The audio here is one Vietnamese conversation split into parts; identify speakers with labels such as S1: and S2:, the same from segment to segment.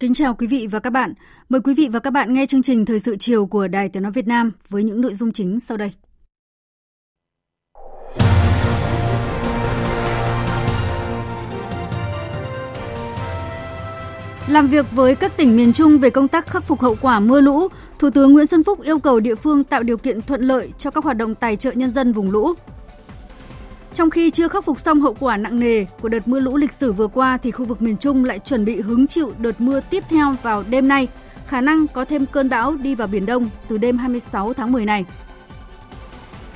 S1: Kính chào quý vị và các bạn. Mời quý vị và các bạn nghe chương trình Thời sự chiều của Đài Tiếng Nói Việt Nam với những nội dung chính sau đây. Làm việc với các tỉnh miền Trung về công tác khắc phục hậu quả mưa lũ, Thủ tướng Nguyễn Xuân Phúc yêu cầu địa phương tạo điều kiện thuận lợi cho các hoạt động tài trợ nhân dân vùng lũ. Trong khi chưa khắc phục xong hậu quả nặng nề của đợt mưa lũ lịch sử vừa qua thì khu vực miền Trung lại chuẩn bị hứng chịu đợt mưa tiếp theo vào đêm nay, khả năng có thêm cơn bão đi vào Biển Đông từ đêm 26 tháng 10 này.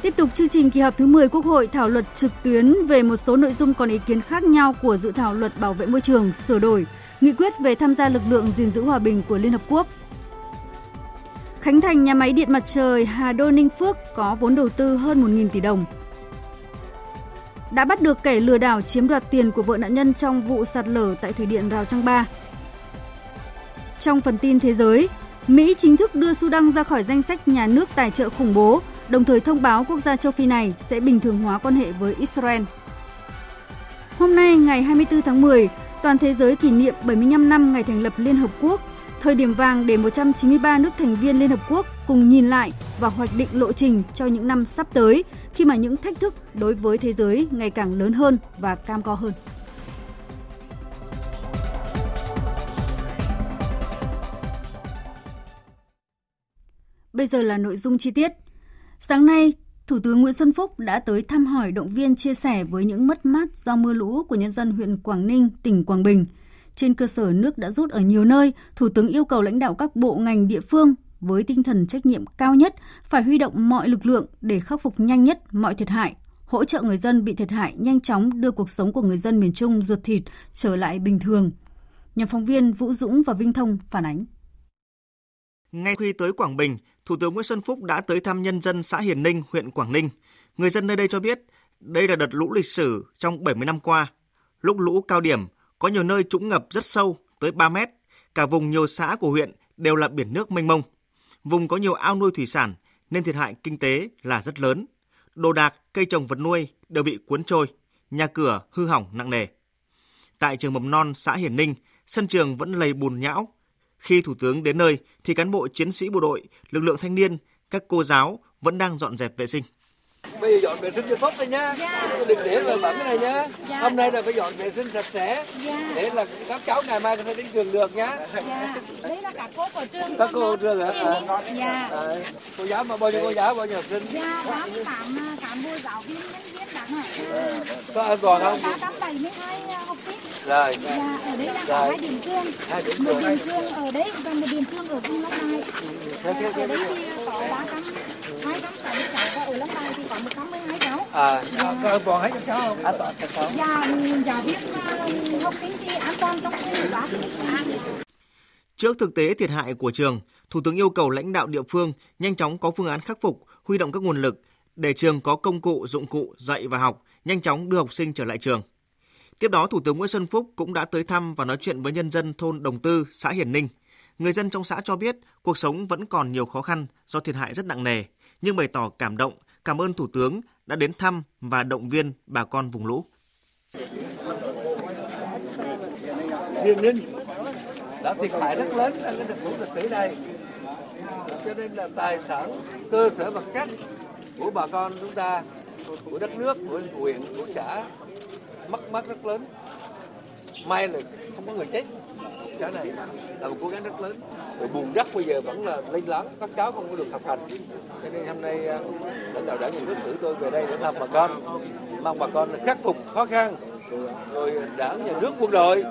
S1: Tiếp tục chương trình kỳ họp thứ 10 Quốc hội thảo luật trực tuyến về một số nội dung còn ý kiến khác nhau của dự thảo luật bảo vệ môi trường sửa đổi, nghị quyết về tham gia lực lượng gìn giữ hòa bình của Liên Hợp Quốc. Khánh thành nhà máy điện mặt trời Hà Đô Ninh Phước có vốn đầu tư hơn 1.000 tỷ đồng – đã bắt được kẻ lừa đảo chiếm đoạt tiền của vợ nạn nhân trong vụ sạt lở tại thủy điện Rào Trăng Ba. Trong phần tin thế giới, Mỹ chính thức đưa Sudan ra khỏi danh sách nhà nước tài trợ khủng bố, đồng thời thông báo quốc gia châu Phi này sẽ bình thường hóa quan hệ với Israel. Hôm nay, ngày 24 tháng 10, toàn thế giới kỷ niệm 75 năm ngày thành lập Liên Hợp Quốc thời điểm vàng để 193 nước thành viên Liên Hợp Quốc cùng nhìn lại và hoạch định lộ trình cho những năm sắp tới khi mà những thách thức đối với thế giới ngày càng lớn hơn và cam go hơn. Bây giờ là nội dung chi tiết. Sáng nay, Thủ tướng Nguyễn Xuân Phúc đã tới thăm hỏi động viên chia sẻ với những mất mát do mưa lũ của nhân dân huyện Quảng Ninh, tỉnh Quảng Bình – trên cơ sở nước đã rút ở nhiều nơi, Thủ tướng yêu cầu lãnh đạo các bộ ngành địa phương với tinh thần trách nhiệm cao nhất phải huy động mọi lực lượng để khắc phục nhanh nhất mọi thiệt hại, hỗ trợ người dân bị thiệt hại nhanh chóng đưa cuộc sống của người dân miền Trung ruột thịt trở lại bình thường. Nhà phóng viên Vũ Dũng và Vinh Thông phản ánh.
S2: Ngay khi tới Quảng Bình, Thủ tướng Nguyễn Xuân Phúc đã tới thăm nhân dân xã Hiền Ninh, huyện Quảng Ninh. Người dân nơi đây cho biết, đây là đợt lũ lịch sử trong 70 năm qua. Lúc lũ cao điểm, có nhiều nơi trũng ngập rất sâu, tới 3 mét. Cả vùng nhiều xã của huyện đều là biển nước mênh mông. Vùng có nhiều ao nuôi thủy sản nên thiệt hại kinh tế là rất lớn. Đồ đạc, cây trồng vật nuôi đều bị cuốn trôi, nhà cửa hư hỏng nặng nề. Tại trường mầm non xã Hiển Ninh, sân trường vẫn lầy bùn nhão. Khi Thủ tướng đến nơi thì cán bộ chiến sĩ bộ đội, lực lượng thanh niên, các cô giáo vẫn đang dọn dẹp vệ sinh.
S3: Bây giờ dọn vệ sinh cho tốt thôi nhá. Dạ. Đừng để là bẩn cái này nhá. Dạ. Hôm nay là phải dọn vệ sinh sạch sẽ. Dạ. Để là các cháu ngày mai có thể đến trường được nhá.
S4: Dạ. Đấy là cả cô của trường.
S3: Các cô trường hả?
S4: Dạ.
S3: Cô giáo mà bao nhiêu cô giáo bao nhiêu học sinh?
S4: Dạ, 88 cán bộ giáo viên nhân viên đẳng ạ.
S3: Có an toàn không?
S4: 372 học sinh.
S3: Rồi.
S4: Dạ, ở đấy là có hai điểm trường.
S3: Hai.
S4: Một điểm trường ở đấy và một điểm trường ở Vinh Long Đài. Ở đấy thì có 300 266 và ở Long Đài thì có 112 cháu.
S3: À, có toàn hết cho cháu không? An toàn cho cháu.
S4: Dạ, giáo viên học sinh thì an toàn trong cái quá
S2: Trước thực tế thiệt hại của trường, Thủ tướng yêu cầu lãnh đạo địa phương nhanh chóng có phương án khắc phục, huy động các nguồn lực để trường có công cụ, dụng cụ dạy và học, nhanh chóng đưa học sinh trở lại trường. Tiếp đó, Thủ tướng Nguyễn Xuân Phúc cũng đã tới thăm và nói chuyện với nhân dân thôn Đồng Tư, xã Hiển Ninh. Người dân trong xã cho biết cuộc sống vẫn còn nhiều khó khăn do thiệt hại rất nặng nề, nhưng bày tỏ cảm động, cảm ơn Thủ tướng đã đến thăm và động viên bà con vùng lũ.
S3: Hiền Ninh đã thiệt hại rất lớn trong cái đợt lũ lịch sử này, cho nên là tài sản, cơ sở vật chất của bà con chúng ta, của đất nước, của huyện, của xã mất mát rất lớn. May là không có người chết cái này là một cố gắng rất lớn. Rồi buồn đất bây giờ vẫn là lên lắm các cháu không có được học hành. Cho nên hôm nay à, lãnh đạo đảng nhà nước cử tôi về đây để thăm bà con, mong bà con khắc phục khó khăn. Rồi đảng nhà nước quân đội,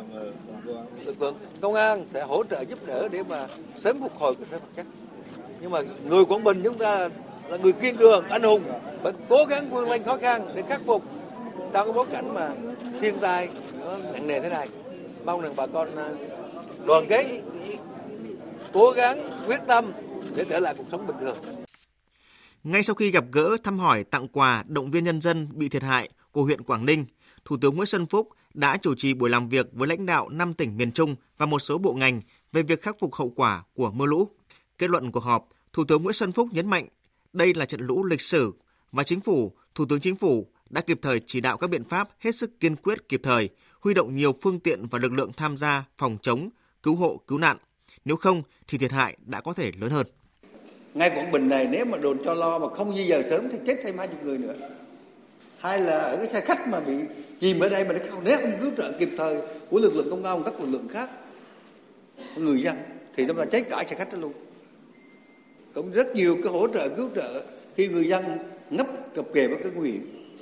S3: lực lượng công an sẽ hỗ trợ giúp đỡ để mà sớm phục hồi cơ sở vật chất. Nhưng mà người Quảng Bình chúng ta là người kiên cường, anh hùng, phải cố gắng vươn lên khó khăn để khắc phục. Trong cái bối cảnh mà thiên tai nó nặng nề thế này mong rằng bà con à, đoàn kết cố gắng quyết tâm để trở lại cuộc sống bình thường
S2: ngay sau khi gặp gỡ thăm hỏi tặng quà động viên nhân dân bị thiệt hại của huyện Quảng Ninh Thủ tướng Nguyễn Xuân Phúc đã chủ trì buổi làm việc với lãnh đạo 5 tỉnh miền Trung và một số bộ ngành về việc khắc phục hậu quả của mưa lũ. Kết luận cuộc họp, Thủ tướng Nguyễn Xuân Phúc nhấn mạnh đây là trận lũ lịch sử và chính phủ, Thủ tướng Chính phủ đã kịp thời chỉ đạo các biện pháp hết sức kiên quyết kịp thời, huy động nhiều phương tiện và lực lượng tham gia phòng chống, cứu hộ, cứu nạn. Nếu không thì thiệt hại đã có thể lớn hơn.
S5: Ngay Quảng Bình này nếu mà đồn cho lo mà không di dời sớm thì chết thêm hai chục người nữa. Hay là ở cái xe khách mà bị chìm ở đây mà nó không nếu không cứu trợ kịp thời của lực lượng công an các lực lượng khác người dân thì chúng ta cháy cả xe khách đó luôn cũng rất nhiều cái hỗ trợ cứu trợ khi người dân ngấp cập kề với cái nguy hiểm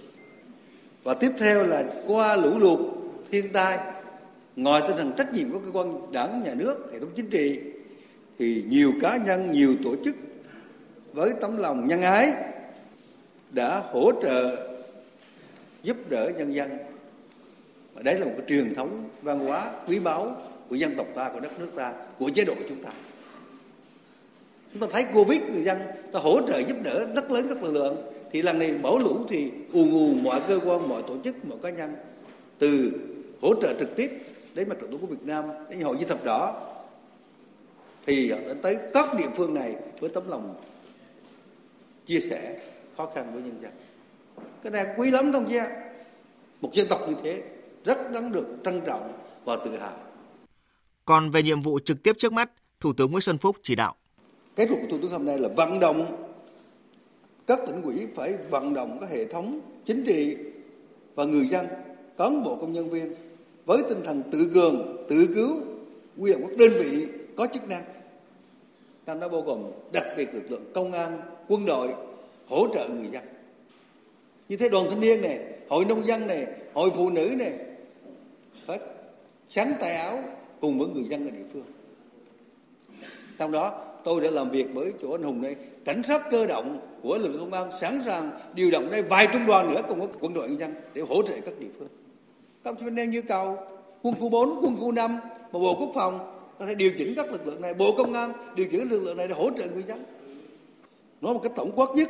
S5: và tiếp theo là qua lũ lụt thiên tai, ngoài tinh thần trách nhiệm của cơ quan đảng, nhà nước, hệ thống chính trị, thì nhiều cá nhân, nhiều tổ chức với tấm lòng nhân ái đã hỗ trợ giúp đỡ nhân dân. Và đấy là một cái truyền thống văn hóa quý báu của dân tộc ta, của đất nước ta, của chế độ chúng ta. Chúng ta thấy covid, người dân ta hỗ trợ giúp đỡ rất lớn các lực lượng. Thì lần này bão lũ thì ù ù mọi cơ quan, mọi tổ chức, mọi cá nhân từ hỗ trợ trực tiếp đến mặt trận tổ quốc Việt Nam đến hội chữ thập đỏ. Thì họ đã tới các địa phương này với tấm lòng chia sẻ khó khăn với nhân dân. Cái này quý lắm không chứ một dân tộc như thế rất đáng được trân trọng và tự hào.
S2: Còn về nhiệm vụ trực tiếp trước mắt thủ tướng nguyễn xuân phúc chỉ đạo.
S5: Kết luận của thủ tướng hôm nay là vận động các tỉnh ủy phải vận động các hệ thống chính trị và người dân cán bộ công nhân viên với tinh thần tự cường, tự cứu quy động các đơn vị có chức năng trong đó bao gồm đặc biệt lực lượng công an, quân đội, hỗ trợ người dân. Như thế đoàn thanh niên này, hội nông dân này, hội phụ nữ này, phải sáng tay áo cùng với người dân ở địa phương. Trong đó, tôi đã làm việc với chỗ anh hùng đây cảnh sát cơ động của lực lượng công an sẵn sàng điều động đây vài trung đoàn nữa cùng với quân đội nhân dân để hỗ trợ các địa phương công chí nên như cầu quân khu 4, quân khu 5 và bộ quốc phòng có thể điều chỉnh các lực lượng này bộ công an điều chỉnh lực lượng này để hỗ trợ người dân. Nói một cách tổng quát nhất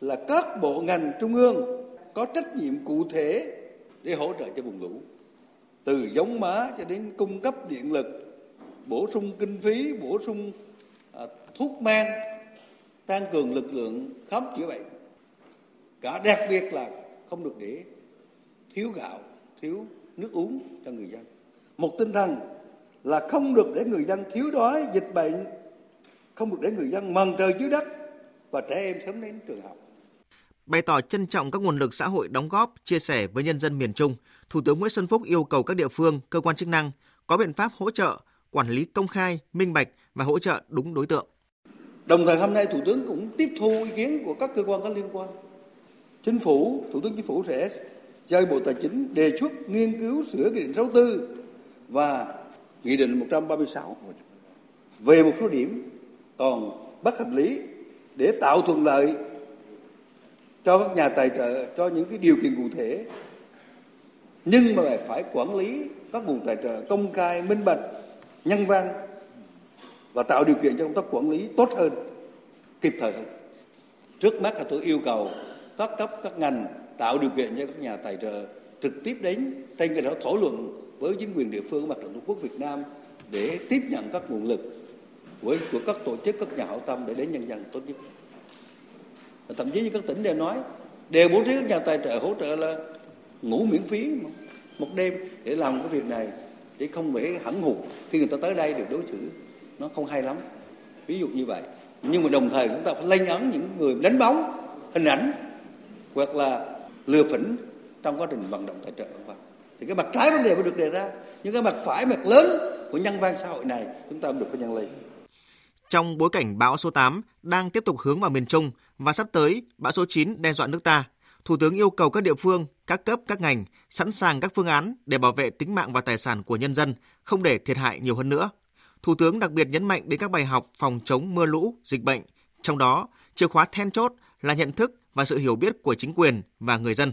S5: là các bộ ngành trung ương có trách nhiệm cụ thể để hỗ trợ cho vùng lũ. Từ giống má cho đến cung cấp điện lực bổ sung kinh phí bổ sung à, thuốc men tăng cường lực lượng khám chữa bệnh. Cả đặc biệt là không được để thiếu gạo thiếu nước uống cho người dân một tinh thần là không được để người dân thiếu đói dịch bệnh không được để người dân mần trời dưới đất và trẻ em sớm đến trường học
S2: Bày tỏ trân trọng các nguồn lực xã hội đóng góp, chia sẻ với nhân dân miền Trung, Thủ tướng Nguyễn Xuân Phúc yêu cầu các địa phương, cơ quan chức năng có biện pháp hỗ trợ, quản lý công khai, minh bạch và hỗ trợ đúng đối tượng.
S5: Đồng thời hôm nay Thủ tướng cũng tiếp thu ý kiến của các cơ quan có liên quan. Chính phủ, Thủ tướng Chính phủ sẽ giao Bộ Tài chính đề xuất nghiên cứu sửa Nghị định 64 và Nghị định 136 về một số điểm còn bất hợp lý để tạo thuận lợi cho các nhà tài trợ, cho những cái điều kiện cụ thể. Nhưng mà phải quản lý các nguồn tài trợ công khai, minh bạch, nhân văn và tạo điều kiện cho công tác quản lý tốt hơn, kịp thời hơn. Trước mắt là tôi yêu cầu các cấp, các ngành tạo điều kiện cho các nhà tài trợ trực tiếp đến trên cơ sở thảo luận với chính quyền địa phương mặt trận tổ quốc Việt Nam để tiếp nhận các nguồn lực của, của các tổ chức các nhà hảo tâm để đến nhân dân tốt nhất thậm chí như các tỉnh đều nói đều bố trí các nhà tài trợ hỗ trợ là ngủ miễn phí một đêm để làm cái việc này để không để hẳn hụt. Khi người ta tới đây được đối xử nó không hay lắm. Ví dụ như vậy. Nhưng mà đồng thời chúng ta phải lên án những người đánh bóng hình ảnh hoặc là lừa phỉnh trong quá trình vận động tài trợ vân thì cái mặt trái vấn đề mới được đề ra. Nhưng cái mặt phải mặt lớn của nhân văn xã hội này chúng ta được có nhân lên
S2: trong bối cảnh bão số 8 đang tiếp tục hướng vào miền Trung và sắp tới bão số 9 đe dọa nước ta, Thủ tướng yêu cầu các địa phương, các cấp, các ngành sẵn sàng các phương án để bảo vệ tính mạng và tài sản của nhân dân, không để thiệt hại nhiều hơn nữa. Thủ tướng đặc biệt nhấn mạnh đến các bài học phòng chống mưa lũ, dịch bệnh, trong đó chìa khóa then chốt là nhận thức và sự hiểu biết của chính quyền và người dân.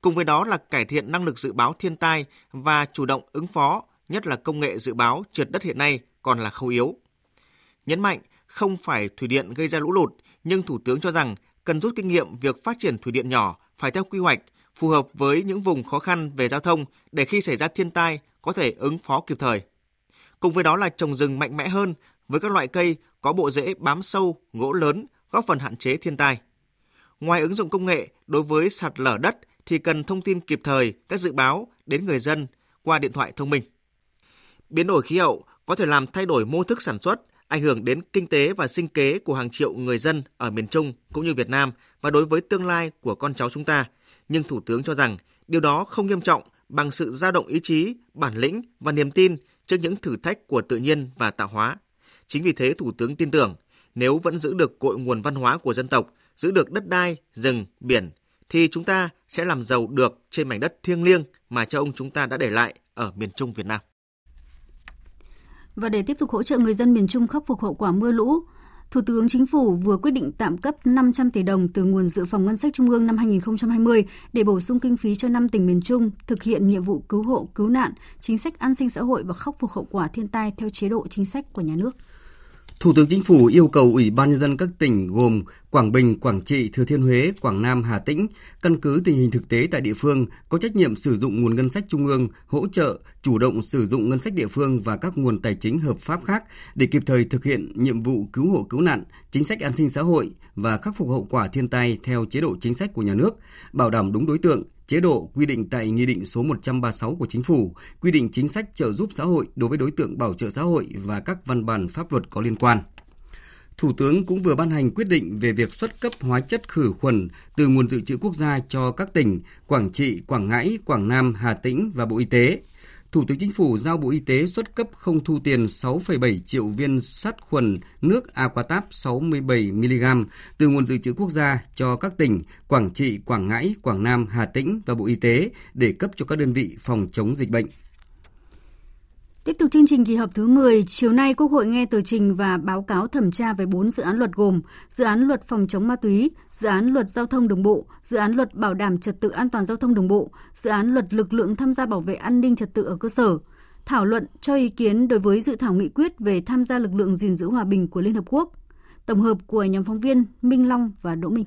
S2: Cùng với đó là cải thiện năng lực dự báo thiên tai và chủ động ứng phó, nhất là công nghệ dự báo trượt đất hiện nay còn là khâu yếu. Nhấn mạnh không phải thủy điện gây ra lũ lụt, nhưng Thủ tướng cho rằng cần rút kinh nghiệm việc phát triển thủy điện nhỏ phải theo quy hoạch, phù hợp với những vùng khó khăn về giao thông để khi xảy ra thiên tai có thể ứng phó kịp thời. Cùng với đó là trồng rừng mạnh mẽ hơn với các loại cây có bộ rễ bám sâu, gỗ lớn, góp phần hạn chế thiên tai. Ngoài ứng dụng công nghệ đối với sạt lở đất thì cần thông tin kịp thời các dự báo đến người dân qua điện thoại thông minh. Biến đổi khí hậu có thể làm thay đổi mô thức sản xuất, ảnh hưởng đến kinh tế và sinh kế của hàng triệu người dân ở miền Trung cũng như Việt Nam và đối với tương lai của con cháu chúng ta. Nhưng Thủ tướng cho rằng điều đó không nghiêm trọng bằng sự dao động ý chí, bản lĩnh và niềm tin trước những thử thách của tự nhiên và tạo hóa. Chính vì thế Thủ tướng tin tưởng nếu vẫn giữ được cội nguồn văn hóa của dân tộc, giữ được đất đai, rừng, biển, thì chúng ta sẽ làm giàu được trên mảnh đất thiêng liêng mà cha ông chúng ta đã để lại ở miền Trung Việt Nam.
S1: Và để tiếp tục hỗ trợ người dân miền Trung khắc phục hậu quả mưa lũ, Thủ tướng Chính phủ vừa quyết định tạm cấp 500 tỷ đồng từ nguồn dự phòng ngân sách trung ương năm 2020 để bổ sung kinh phí cho 5 tỉnh miền Trung thực hiện nhiệm vụ cứu hộ, cứu nạn, chính sách an sinh xã hội và khắc phục hậu quả thiên tai theo chế độ chính sách của nhà nước.
S6: Thủ tướng Chính phủ yêu cầu Ủy ban nhân dân các tỉnh gồm Quảng Bình, Quảng Trị, Thừa Thiên Huế, Quảng Nam, Hà Tĩnh căn cứ tình hình thực tế tại địa phương có trách nhiệm sử dụng nguồn ngân sách trung ương, hỗ trợ, chủ động sử dụng ngân sách địa phương và các nguồn tài chính hợp pháp khác để kịp thời thực hiện nhiệm vụ cứu hộ cứu nạn, chính sách an sinh xã hội và khắc phục hậu quả thiên tai theo chế độ chính sách của nhà nước, bảo đảm đúng đối tượng, chế độ quy định tại Nghị định số 136 của Chính phủ, quy định chính sách trợ giúp xã hội đối với đối tượng bảo trợ xã hội và các văn bản pháp luật có liên quan. Thủ tướng cũng vừa ban hành quyết định về việc xuất cấp hóa chất khử khuẩn từ nguồn dự trữ quốc gia cho các tỉnh Quảng Trị, Quảng Ngãi, Quảng Nam, Hà Tĩnh và Bộ Y tế. Thủ tướng Chính phủ giao Bộ Y tế xuất cấp không thu tiền 6,7 triệu viên sát khuẩn nước Aquatab 67mg từ nguồn dự trữ quốc gia cho các tỉnh Quảng Trị, Quảng Ngãi, Quảng Nam, Hà Tĩnh và Bộ Y tế để cấp cho các đơn vị phòng chống dịch bệnh.
S1: Tiếp tục chương trình kỳ họp thứ 10, chiều nay Quốc hội nghe tờ trình và báo cáo thẩm tra về 4 dự án luật gồm dự án luật phòng chống ma túy, dự án luật giao thông đường bộ, dự án luật bảo đảm trật tự an toàn giao thông đường bộ, dự án luật lực lượng tham gia bảo vệ an ninh trật tự ở cơ sở, thảo luận cho ý kiến đối với dự thảo nghị quyết về tham gia lực lượng gìn giữ hòa bình của Liên Hợp Quốc. Tổng hợp của nhóm phóng viên Minh Long và Đỗ Minh.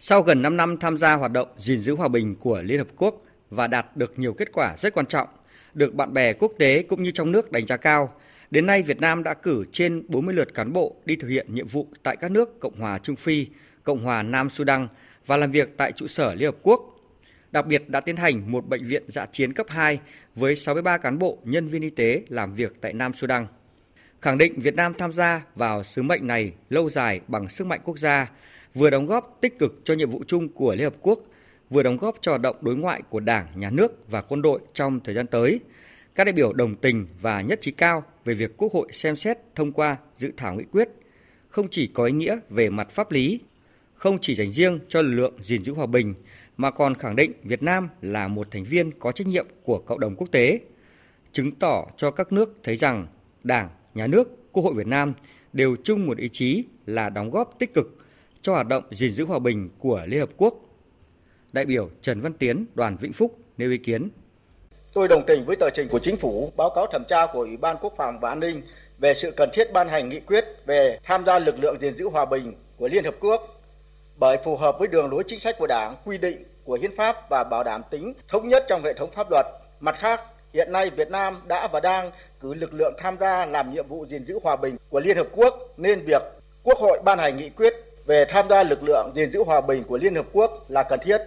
S7: Sau gần 5 năm tham gia hoạt động gìn giữ hòa bình của Liên Hợp Quốc và đạt được nhiều kết quả rất quan trọng, được bạn bè quốc tế cũng như trong nước đánh giá cao. Đến nay, Việt Nam đã cử trên 40 lượt cán bộ đi thực hiện nhiệm vụ tại các nước Cộng hòa Trung Phi, Cộng hòa Nam Sudan và làm việc tại trụ sở Liên Hợp Quốc. Đặc biệt đã tiến hành một bệnh viện dạ chiến cấp 2 với 63 cán bộ nhân viên y tế làm việc tại Nam Sudan. Khẳng định Việt Nam tham gia vào sứ mệnh này lâu dài bằng sức mạnh quốc gia, vừa đóng góp tích cực cho nhiệm vụ chung của Liên Hợp Quốc vừa đóng góp cho hoạt động đối ngoại của Đảng, Nhà nước và quân đội trong thời gian tới. Các đại biểu đồng tình và nhất trí cao về việc Quốc hội xem xét thông qua dự thảo nghị quyết không chỉ có ý nghĩa về mặt pháp lý, không chỉ dành riêng cho lực lượng gìn giữ hòa bình mà còn khẳng định Việt Nam là một thành viên có trách nhiệm của cộng đồng quốc tế, chứng tỏ cho các nước thấy rằng Đảng, Nhà nước, Quốc hội Việt Nam đều chung một ý chí là đóng góp tích cực cho hoạt động gìn giữ hòa bình của Liên Hợp Quốc đại biểu Trần Văn Tiến, đoàn Vĩnh Phúc nêu ý kiến.
S8: Tôi đồng tình với tờ trình của chính phủ, báo cáo thẩm tra của Ủy ban Quốc phòng và An ninh về sự cần thiết ban hành nghị quyết về tham gia lực lượng gìn giữ hòa bình của Liên Hợp Quốc bởi phù hợp với đường lối chính sách của Đảng, quy định của hiến pháp và bảo đảm tính thống nhất trong hệ thống pháp luật. Mặt khác, hiện nay Việt Nam đã và đang cử lực lượng tham gia làm nhiệm vụ gìn giữ hòa bình của Liên Hợp Quốc nên việc Quốc hội ban hành nghị quyết về tham gia lực lượng gìn giữ hòa bình của Liên Hợp Quốc là cần thiết.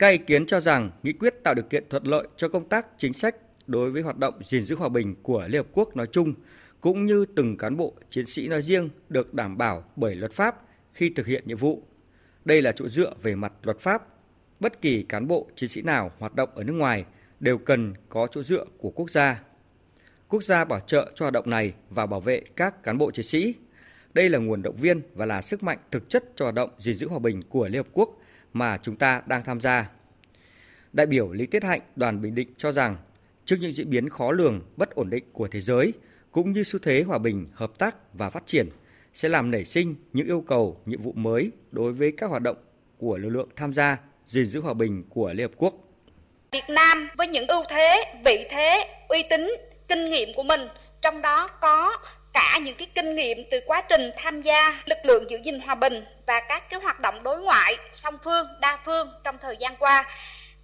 S7: Các ý kiến cho rằng nghị quyết tạo điều kiện thuận lợi cho công tác chính sách đối với hoạt động gìn giữ hòa bình của Liên Hợp Quốc nói chung, cũng như từng cán bộ chiến sĩ nói riêng được đảm bảo bởi luật pháp khi thực hiện nhiệm vụ. Đây là chỗ dựa về mặt luật pháp. Bất kỳ cán bộ chiến sĩ nào hoạt động ở nước ngoài đều cần có chỗ dựa của quốc gia. Quốc gia bảo trợ cho hoạt động này và bảo vệ các cán bộ chiến sĩ. Đây là nguồn động viên và là sức mạnh thực chất cho hoạt động gìn giữ hòa bình của Liên Hợp Quốc mà chúng ta đang tham gia. Đại biểu Lý Tiết Hạnh, đoàn Bình Định cho rằng, trước những diễn biến khó lường, bất ổn định của thế giới, cũng như xu thế hòa bình, hợp tác và phát triển, sẽ làm nảy sinh những yêu cầu, nhiệm vụ mới đối với các hoạt động của lực lượng tham gia gìn giữ hòa bình của Liên Hợp Quốc.
S9: Việt Nam với những ưu thế, vị thế, uy tín, kinh nghiệm của mình, trong đó có cả những cái kinh nghiệm từ quá trình tham gia lực lượng giữ gìn hòa bình và các cái hoạt động đối ngoại song phương, đa phương trong thời gian qua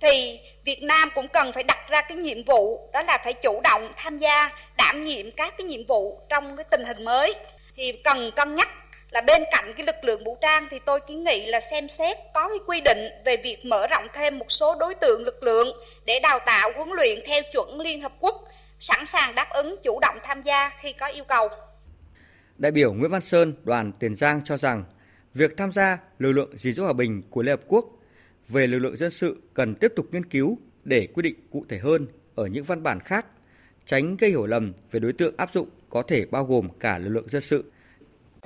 S9: thì Việt Nam cũng cần phải đặt ra cái nhiệm vụ đó là phải chủ động tham gia đảm nhiệm các cái nhiệm vụ trong cái tình hình mới. Thì cần cân nhắc là bên cạnh cái lực lượng vũ trang thì tôi kiến nghị là xem xét có cái quy định về việc mở rộng thêm một số đối tượng lực lượng để đào tạo huấn luyện theo chuẩn Liên Hợp Quốc sẵn sàng đáp ứng chủ động tham gia khi có yêu cầu.
S7: Đại biểu Nguyễn Văn Sơn, đoàn Tiền Giang cho rằng việc tham gia lực lượng gìn giữ hòa bình của Liên Hợp Quốc về lực lượng dân sự cần tiếp tục nghiên cứu để quy định cụ thể hơn ở những văn bản khác, tránh gây hiểu lầm về đối tượng áp dụng có thể bao gồm cả lực lượng dân sự.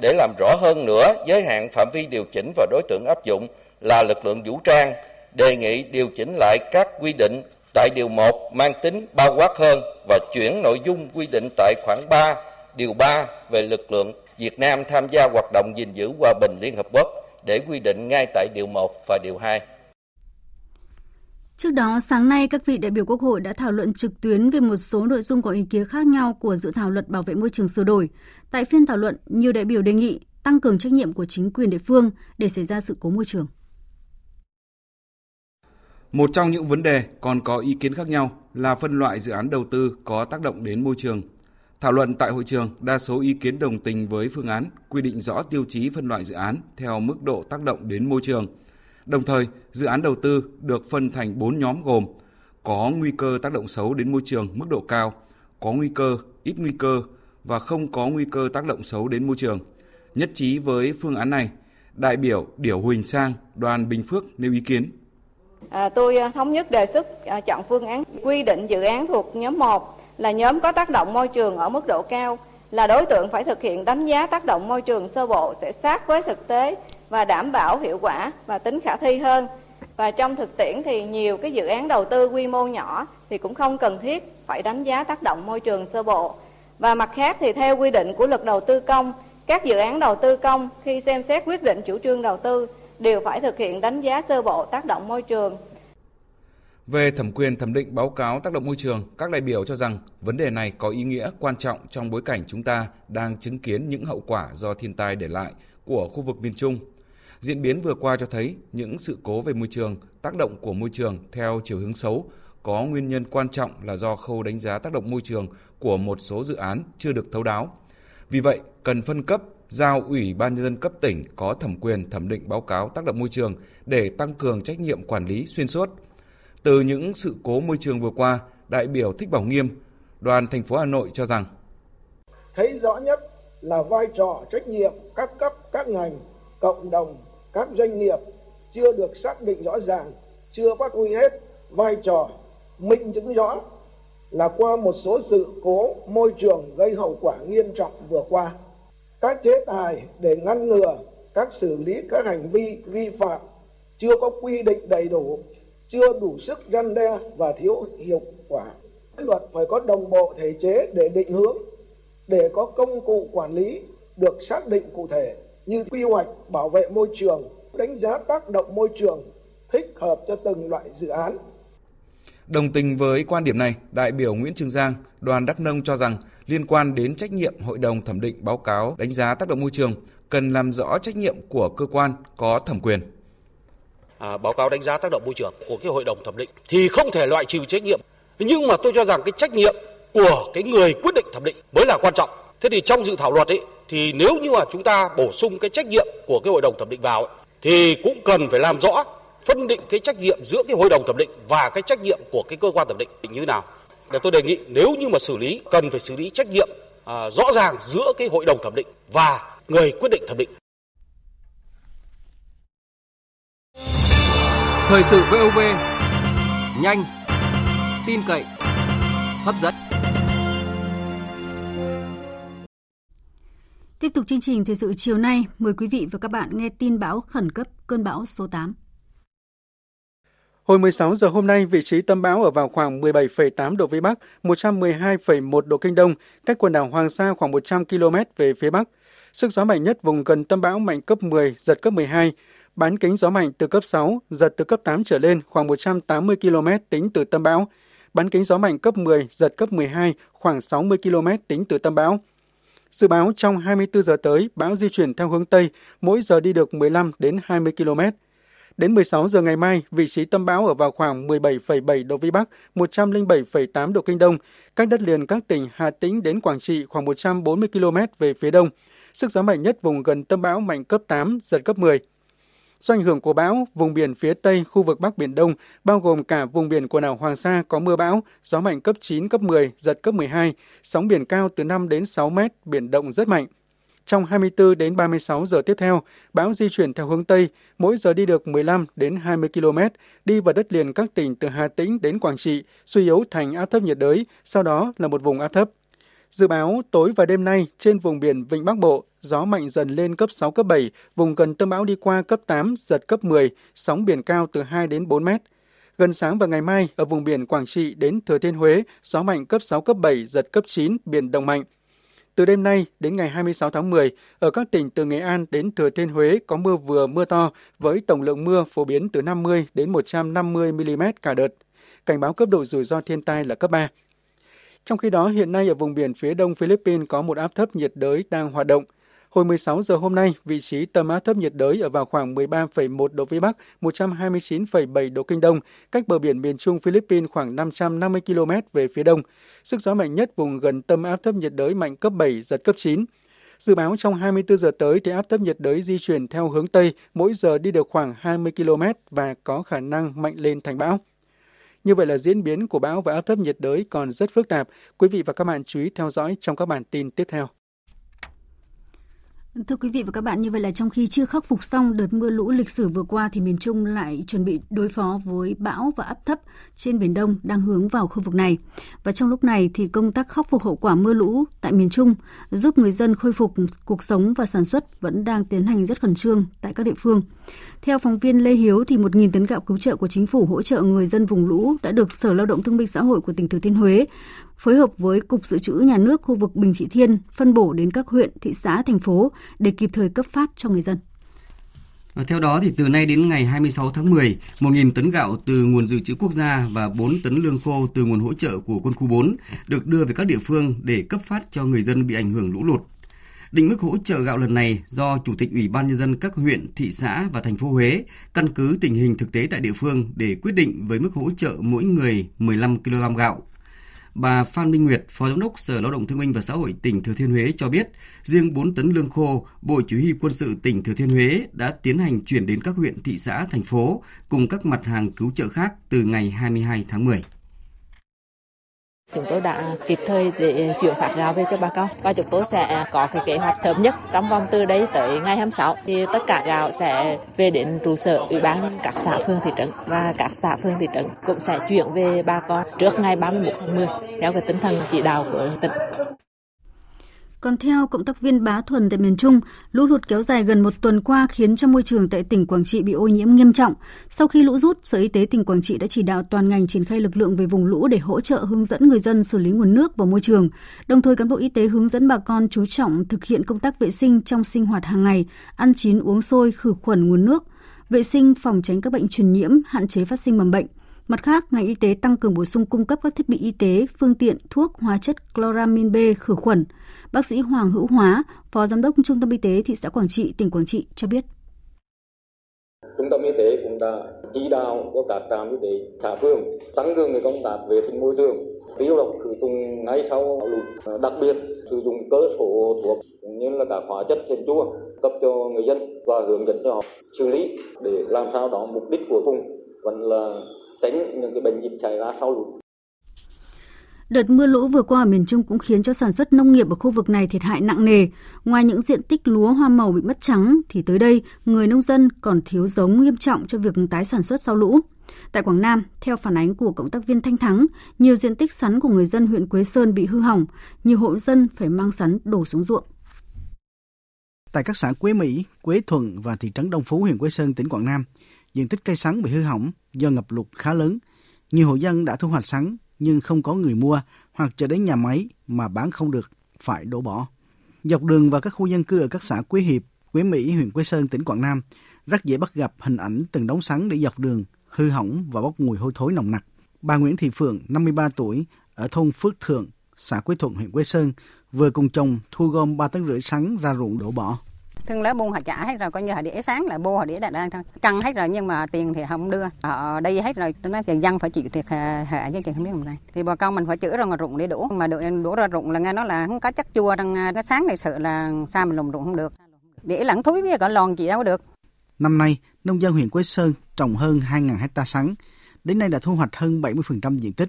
S10: Để làm rõ hơn nữa giới hạn phạm vi điều chỉnh và đối tượng áp dụng là lực lượng vũ trang, đề nghị điều chỉnh lại các quy định tại điều 1 mang tính bao quát hơn và chuyển nội dung quy định tại khoản 3, điều 3 về lực lượng Việt Nam tham gia hoạt động gìn giữ hòa bình Liên Hợp Quốc để quy định ngay tại điều 1 và điều 2.
S1: Trước đó, sáng nay, các vị đại biểu Quốc hội đã thảo luận trực tuyến về một số nội dung có ý kiến khác nhau của dự thảo luật bảo vệ môi trường sửa đổi. Tại phiên thảo luận, nhiều đại biểu đề nghị tăng cường trách nhiệm của chính quyền địa phương để xảy ra sự cố môi trường.
S11: Một trong những vấn đề còn có ý kiến khác nhau là phân loại dự án đầu tư có tác động đến môi trường. Thảo luận tại hội trường, đa số ý kiến đồng tình với phương án quy định rõ tiêu chí phân loại dự án theo mức độ tác động đến môi trường – Đồng thời, dự án đầu tư được phân thành 4 nhóm gồm có nguy cơ tác động xấu đến môi trường mức độ cao, có nguy cơ, ít nguy cơ và không có nguy cơ tác động xấu đến môi trường. Nhất trí với phương án này, đại biểu Điểu Huỳnh Sang, đoàn Bình Phước nêu ý kiến.
S12: À, tôi à, thống nhất đề xuất à, chọn phương án quy định dự án thuộc nhóm 1 là nhóm có tác động môi trường ở mức độ cao, là đối tượng phải thực hiện đánh giá tác động môi trường sơ bộ sẽ sát với thực tế và đảm bảo hiệu quả và tính khả thi hơn. Và trong thực tiễn thì nhiều cái dự án đầu tư quy mô nhỏ thì cũng không cần thiết phải đánh giá tác động môi trường sơ bộ. Và mặt khác thì theo quy định của luật đầu tư công, các dự án đầu tư công khi xem xét quyết định chủ trương đầu tư đều phải thực hiện đánh giá sơ bộ tác động môi trường.
S11: Về thẩm quyền thẩm định báo cáo tác động môi trường, các đại biểu cho rằng vấn đề này có ý nghĩa quan trọng trong bối cảnh chúng ta đang chứng kiến những hậu quả do thiên tai để lại của khu vực miền Trung Diễn biến vừa qua cho thấy những sự cố về môi trường, tác động của môi trường theo chiều hướng xấu có nguyên nhân quan trọng là do khâu đánh giá tác động môi trường của một số dự án chưa được thấu đáo. Vì vậy, cần phân cấp giao Ủy ban nhân dân cấp tỉnh có thẩm quyền thẩm định báo cáo tác động môi trường để tăng cường trách nhiệm quản lý xuyên suốt. Từ những sự cố môi trường vừa qua, đại biểu Thích Bảo Nghiêm, đoàn thành phố Hà Nội cho rằng
S13: thấy rõ nhất là vai trò trách nhiệm các cấp các ngành cộng đồng các doanh nghiệp chưa được xác định rõ ràng chưa phát huy hết vai trò minh chứng rõ là qua một số sự cố môi trường gây hậu quả nghiêm trọng vừa qua các chế tài để ngăn ngừa các xử lý các hành vi vi phạm chưa có quy định đầy đủ chưa đủ sức răn đe và thiếu hiệu quả luật phải có đồng bộ thể chế để định hướng để có công cụ quản lý được xác định cụ thể như quy hoạch bảo vệ môi trường, đánh giá tác động môi trường thích hợp cho từng loại dự án.
S11: Đồng tình với quan điểm này, đại biểu Nguyễn Trường Giang, đoàn Đắk Nông cho rằng liên quan đến trách nhiệm hội đồng thẩm định báo cáo đánh giá tác động môi trường cần làm rõ trách nhiệm của cơ quan có thẩm quyền.
S14: À, báo cáo đánh giá tác động môi trường của cái hội đồng thẩm định thì không thể loại trừ trách nhiệm nhưng mà tôi cho rằng cái trách nhiệm của cái người quyết định thẩm định mới là quan trọng thế thì trong dự thảo luật ấy thì nếu như mà chúng ta bổ sung cái trách nhiệm của cái hội đồng thẩm định vào ấy, thì cũng cần phải làm rõ phân định cái trách nhiệm giữa cái hội đồng thẩm định và cái trách nhiệm của cái cơ quan thẩm định như thế nào. Để tôi đề nghị nếu như mà xử lý cần phải xử lý trách nhiệm à, rõ ràng giữa cái hội đồng thẩm định và người quyết định thẩm định.
S6: Thời sự VOV nhanh, tin cậy, hấp dẫn.
S1: Tiếp tục chương trình thời sự chiều nay, mời quý vị và các bạn nghe tin bão khẩn cấp cơn bão số 8.
S15: Hồi 16 giờ hôm nay, vị trí tâm bão ở vào khoảng 17,8 độ Vĩ Bắc, 112,1 độ Kinh Đông, cách quần đảo Hoàng Sa khoảng 100 km về phía Bắc. Sức gió mạnh nhất vùng gần tâm bão mạnh cấp 10, giật cấp 12. Bán kính gió mạnh từ cấp 6, giật từ cấp 8 trở lên khoảng 180 km tính từ tâm bão. Bán kính gió mạnh cấp 10, giật cấp 12, khoảng 60 km tính từ tâm bão. Dự báo trong 24 giờ tới, bão di chuyển theo hướng Tây, mỗi giờ đi được 15 đến 20 km. Đến 16 giờ ngày mai, vị trí tâm bão ở vào khoảng 17,7 độ Vĩ Bắc, 107,8 độ Kinh Đông, cách đất liền các tỉnh Hà Tĩnh đến Quảng Trị khoảng 140 km về phía đông. Sức gió mạnh nhất vùng gần tâm bão mạnh cấp 8, giật cấp 10. Do ảnh hưởng của bão, vùng biển phía Tây, khu vực Bắc Biển Đông, bao gồm cả vùng biển quần đảo Hoàng Sa có mưa bão, gió mạnh cấp 9, cấp 10, giật cấp 12, sóng biển cao từ 5 đến 6 mét, biển động rất mạnh. Trong 24 đến 36 giờ tiếp theo, bão di chuyển theo hướng Tây, mỗi giờ đi được 15 đến 20 km, đi vào đất liền các tỉnh từ Hà Tĩnh đến Quảng Trị, suy yếu thành áp thấp nhiệt đới, sau đó là một vùng áp thấp. Dự báo tối và đêm nay trên vùng biển Vịnh Bắc Bộ, gió mạnh dần lên cấp 6, cấp 7, vùng gần tâm bão đi qua cấp 8, giật cấp 10, sóng biển cao từ 2 đến 4 mét. Gần sáng và ngày mai, ở vùng biển Quảng Trị đến Thừa Thiên Huế, gió mạnh cấp 6, cấp 7, giật cấp 9, biển động mạnh. Từ đêm nay đến ngày 26 tháng 10, ở các tỉnh từ Nghệ An đến Thừa Thiên Huế có mưa vừa mưa to với tổng lượng mưa phổ biến từ 50 đến 150 mm cả đợt. Cảnh báo cấp độ rủi ro thiên tai là cấp 3. Trong khi đó, hiện nay ở vùng biển phía đông Philippines có một áp thấp nhiệt đới đang hoạt động. Hồi 16 giờ hôm nay, vị trí tâm áp thấp nhiệt đới ở vào khoảng 13,1 độ Vĩ Bắc, 129,7 độ Kinh Đông, cách bờ biển miền Trung Philippines khoảng 550 km về phía đông. Sức gió mạnh nhất vùng gần tâm áp thấp nhiệt đới mạnh cấp 7, giật cấp 9. Dự báo trong 24 giờ tới thì áp thấp nhiệt đới di chuyển theo hướng Tây, mỗi giờ đi được khoảng 20 km và có khả năng mạnh lên thành bão. Như vậy là diễn biến của bão và áp thấp nhiệt đới còn rất phức tạp. Quý vị và các bạn chú ý theo dõi trong các bản tin tiếp theo.
S1: Thưa quý vị và các bạn, như vậy là trong khi chưa khắc phục xong đợt mưa lũ lịch sử vừa qua thì miền Trung lại chuẩn bị đối phó với bão và áp thấp trên Biển Đông đang hướng vào khu vực này. Và trong lúc này thì công tác khắc phục hậu quả mưa lũ tại miền Trung giúp người dân khôi phục cuộc sống và sản xuất vẫn đang tiến hành rất khẩn trương tại các địa phương. Theo phóng viên Lê Hiếu thì 1.000 tấn gạo cứu trợ của chính phủ hỗ trợ người dân vùng lũ đã được Sở Lao động Thương binh Xã hội của tỉnh Thừa Thiên Huế phối hợp với Cục Dự trữ Nhà nước khu vực Bình Trị Thiên phân bổ đến các huyện, thị xã, thành phố để kịp thời cấp phát cho người dân.
S6: Theo đó, thì từ nay đến ngày 26 tháng 10, 1.000 tấn gạo từ nguồn dự trữ quốc gia và 4 tấn lương khô từ nguồn hỗ trợ của quân khu 4 được đưa về các địa phương để cấp phát cho người dân bị ảnh hưởng lũ lụt. Định mức hỗ trợ gạo lần này do Chủ tịch Ủy ban Nhân dân các huyện, thị xã và thành phố Huế căn cứ tình hình thực tế tại địa phương để quyết định với mức hỗ trợ mỗi người 15 kg gạo. Bà Phan Minh Nguyệt, Phó Giám đốc Sở Lao động Thương binh và Xã hội tỉnh Thừa Thiên Huế cho biết, riêng 4 tấn lương khô, Bộ Chỉ huy Quân sự tỉnh Thừa Thiên Huế đã tiến hành chuyển đến các huyện, thị xã, thành phố cùng các mặt hàng cứu trợ khác từ ngày 22 tháng 10.
S16: Chúng tôi đã kịp thời để chuyển phát gạo về cho bà con. Và chúng tôi sẽ có cái kế hoạch sớm nhất trong vòng từ đây tới ngày 26 thì tất cả gạo sẽ về đến trụ sở ủy ban các xã phường thị trấn. Và các xã phường thị trấn cũng sẽ chuyển về bà con trước ngày 31 tháng 10 theo cái tinh thần chỉ đạo của tỉnh.
S1: Còn theo cộng tác viên Bá Thuần tại miền Trung, lũ lụt kéo dài gần một tuần qua khiến cho môi trường tại tỉnh Quảng Trị bị ô nhiễm nghiêm trọng. Sau khi lũ rút, Sở Y tế tỉnh Quảng Trị đã chỉ đạo toàn ngành triển khai lực lượng về vùng lũ để hỗ trợ hướng dẫn người dân xử lý nguồn nước và môi trường. Đồng thời cán bộ y tế hướng dẫn bà con chú trọng thực hiện công tác vệ sinh trong sinh hoạt hàng ngày, ăn chín uống sôi, khử khuẩn nguồn nước, vệ sinh phòng tránh các bệnh truyền nhiễm, hạn chế phát sinh mầm bệnh. Mặt khác, ngành y tế tăng cường bổ sung cung cấp các thiết bị y tế, phương tiện, thuốc, hóa chất chloramin B khử khuẩn. Bác sĩ Hoàng Hữu Hóa, Phó Giám đốc Trung tâm Y tế thị xã Quảng Trị, tỉnh Quảng Trị cho biết.
S17: Trung tâm y tế cũng đã chỉ đạo cho các trạm y tế xã phường tăng cường công tác vệ sinh môi trường, tiêu độc khử trùng ngay sau lụt, đặc biệt sử dụng cơ số thuốc cũng như là các hóa chất thêm chua cấp cho người dân và hướng dẫn cho họ xử lý để làm sao đó mục đích của cùng vẫn là tránh những cái bệnh dịch xảy ra sau lụt.
S1: Đợt mưa lũ vừa qua ở miền Trung cũng khiến cho sản xuất nông nghiệp ở khu vực này thiệt hại nặng nề. Ngoài những diện tích lúa hoa màu bị mất trắng, thì tới đây người nông dân còn thiếu giống nghiêm trọng cho việc tái sản xuất sau lũ. Tại Quảng Nam, theo phản ánh của cộng tác viên Thanh Thắng, nhiều diện tích sắn của người dân huyện Quế Sơn bị hư hỏng, nhiều hộ dân phải mang sắn đổ xuống ruộng.
S18: Tại các xã Quế Mỹ, Quế Thuận và thị trấn Đông Phú, huyện Quế Sơn, tỉnh Quảng Nam, diện tích cây sắn bị hư hỏng do ngập lụt khá lớn. Nhiều hộ dân đã thu hoạch sắn nhưng không có người mua hoặc chờ đến nhà máy mà bán không được, phải đổ bỏ. Dọc đường và các khu dân cư ở các xã Quế Hiệp, Quế Mỹ, huyện Quế Sơn, tỉnh Quảng Nam rất dễ bắt gặp hình ảnh từng đống sắn để dọc đường, hư hỏng và bốc mùi hôi thối nồng nặc. Bà Nguyễn Thị Phượng, 53 tuổi, ở thôn Phước Thượng, xã Quế Thuận, huyện Quế Sơn, vừa cùng chồng thu gom 3 tấn rưỡi sắn ra ruộng đổ bỏ
S19: thương lá buôn họ trả hết rồi, coi như họ để sáng là bô họ để đại đang thôi. Căng hết rồi nhưng mà tiền thì không đưa. Họ đây hết rồi, nó thì dân phải chịu thiệt hại với tiền không biết làm này. Thì bà con mình phải chữa ra ngoài ruộng để đổ. Mà đổ, đổ ra ruộng là nghe nói là không có chất chua trong à, cái sáng này sợ là sao mình lùng ruộng không được. Để lẳng thúi với cả lòn chị đâu được.
S18: Năm nay, nông dân huyện Quế Sơn trồng hơn 2.000 hecta sắn. Đến nay đã thu hoạch hơn 70% diện tích.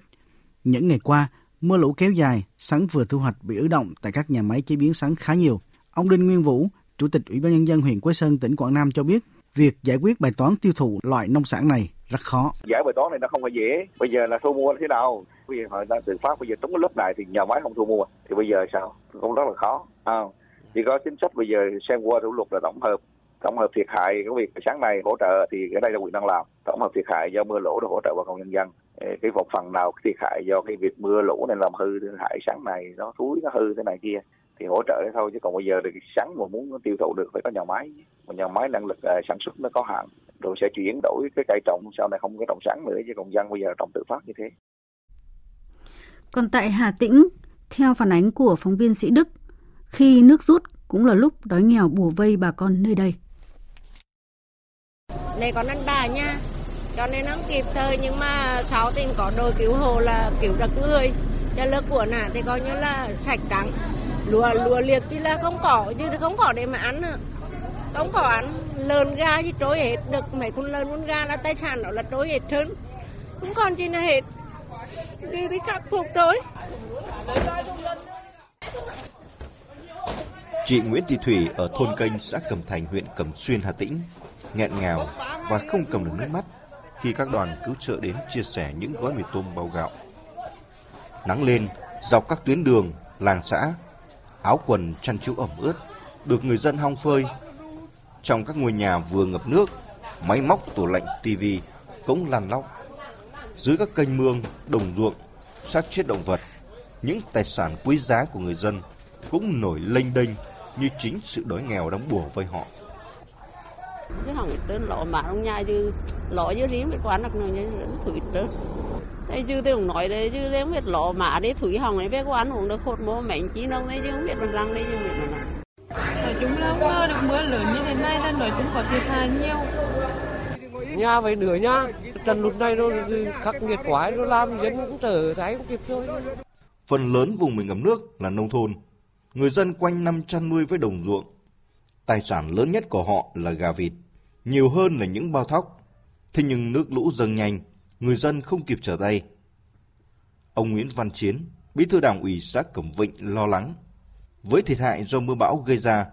S18: Những ngày qua, mưa lũ kéo dài, sắn vừa thu hoạch bị ứ động tại các nhà máy chế biến sắn khá nhiều. Ông Đinh Nguyên Vũ, Chủ tịch Ủy ban Nhân dân huyện Quế Sơn, tỉnh Quảng Nam cho biết, việc giải quyết bài toán tiêu thụ loại nông sản này rất khó.
S20: Giải bài toán này nó không phải dễ. Bây giờ là thu mua thế nào? Bây giờ họ đang tự phát, bây giờ trúng cái lớp này thì nhà máy không thu mua. Thì bây giờ sao? Cũng rất là khó. À, chỉ có chính sách bây giờ xem qua thủ luật là tổng hợp tổng hợp thiệt hại cái việc sáng nay hỗ trợ thì cái đây là quyền đang làm tổng hợp thiệt hại do mưa lũ để hỗ trợ bà con nhân dân cái một phần nào thiệt hại do cái việc mưa lũ này làm hư hại sáng này nó thúi nó hư thế này kia thì hỗ trợ đấy thôi chứ còn bây giờ thì sắn mà muốn tiêu thụ được phải có nhà máy. Mà nhà máy năng lực uh, sản xuất nó có hạn rồi sẽ chuyển đổi cái cây trồng sau này không có trồng sắn nữa chứ còn dân bây giờ trồng tự phát như thế.
S1: Còn tại Hà Tĩnh theo phản ánh của phóng viên Sĩ Đức khi nước rút cũng là lúc đói nghèo bùa vây bà con nơi đây.
S21: Này còn ăn đà nha cho nên nó kịp thời nhưng mà sáu tình có đội cứu hộ là cứu được người cho lớp của nà thì coi như là sạch trắng lúa lúa liệt thì là không có chứ không có để mà ăn nữa. Không có ăn. Lợn gà thì trôi hết được. Mấy con lợn con gà là tài sản đó là trôi hết trơn. Không còn gì nữa hết. Thì thì khắc phục thôi.
S22: Chị Nguyễn Thị Thủy ở thôn kênh xã Cẩm Thành huyện Cẩm Xuyên Hà Tĩnh nghẹn ngào và không cầm được nước mắt khi các đoàn cứu trợ đến chia sẻ những gói mì tôm bao gạo. Nắng lên, dọc các tuyến đường, làng xã, áo quần chăn chiếu ẩm ướt được người dân hong phơi. Trong các ngôi nhà vừa ngập nước, máy móc tủ lạnh tivi cũng lăn lóc. Dưới các kênh mương, đồng ruộng, xác chết động vật, những tài sản quý giá của người dân cũng nổi lênh đênh như chính sự đói nghèo đang bùa vây họ
S23: chứ không đơn lọ mà trong nhà chứ lọ chứ riêng biết quán được nữa nó thủy đơn thế chứ tôi không nói đấy chứ nếu biết lọ mà đấy thủy hỏng đấy biết quán uống được khột mô mảnh chí nông đấy chứ không biết bằng răng đấy chứ không biết bằng răng
S24: chung là mưa được mưa lớn như thế này là nói chung có thiệt hại nhiều.
S25: Nhà phải nửa nha trận lụt này nó khắc nghiệt quá nó làm dân cũng trở thái không kịp thôi.
S22: Phần lớn vùng mình ngập nước là nông thôn. Người dân quanh năm chăn nuôi với đồng ruộng tài sản lớn nhất của họ là gà vịt, nhiều hơn là những bao thóc. Thế nhưng nước lũ dâng nhanh, người dân không kịp trở tay. Ông Nguyễn Văn Chiến, bí thư đảng ủy xã Cẩm Vịnh lo lắng. Với thiệt hại do mưa bão gây ra,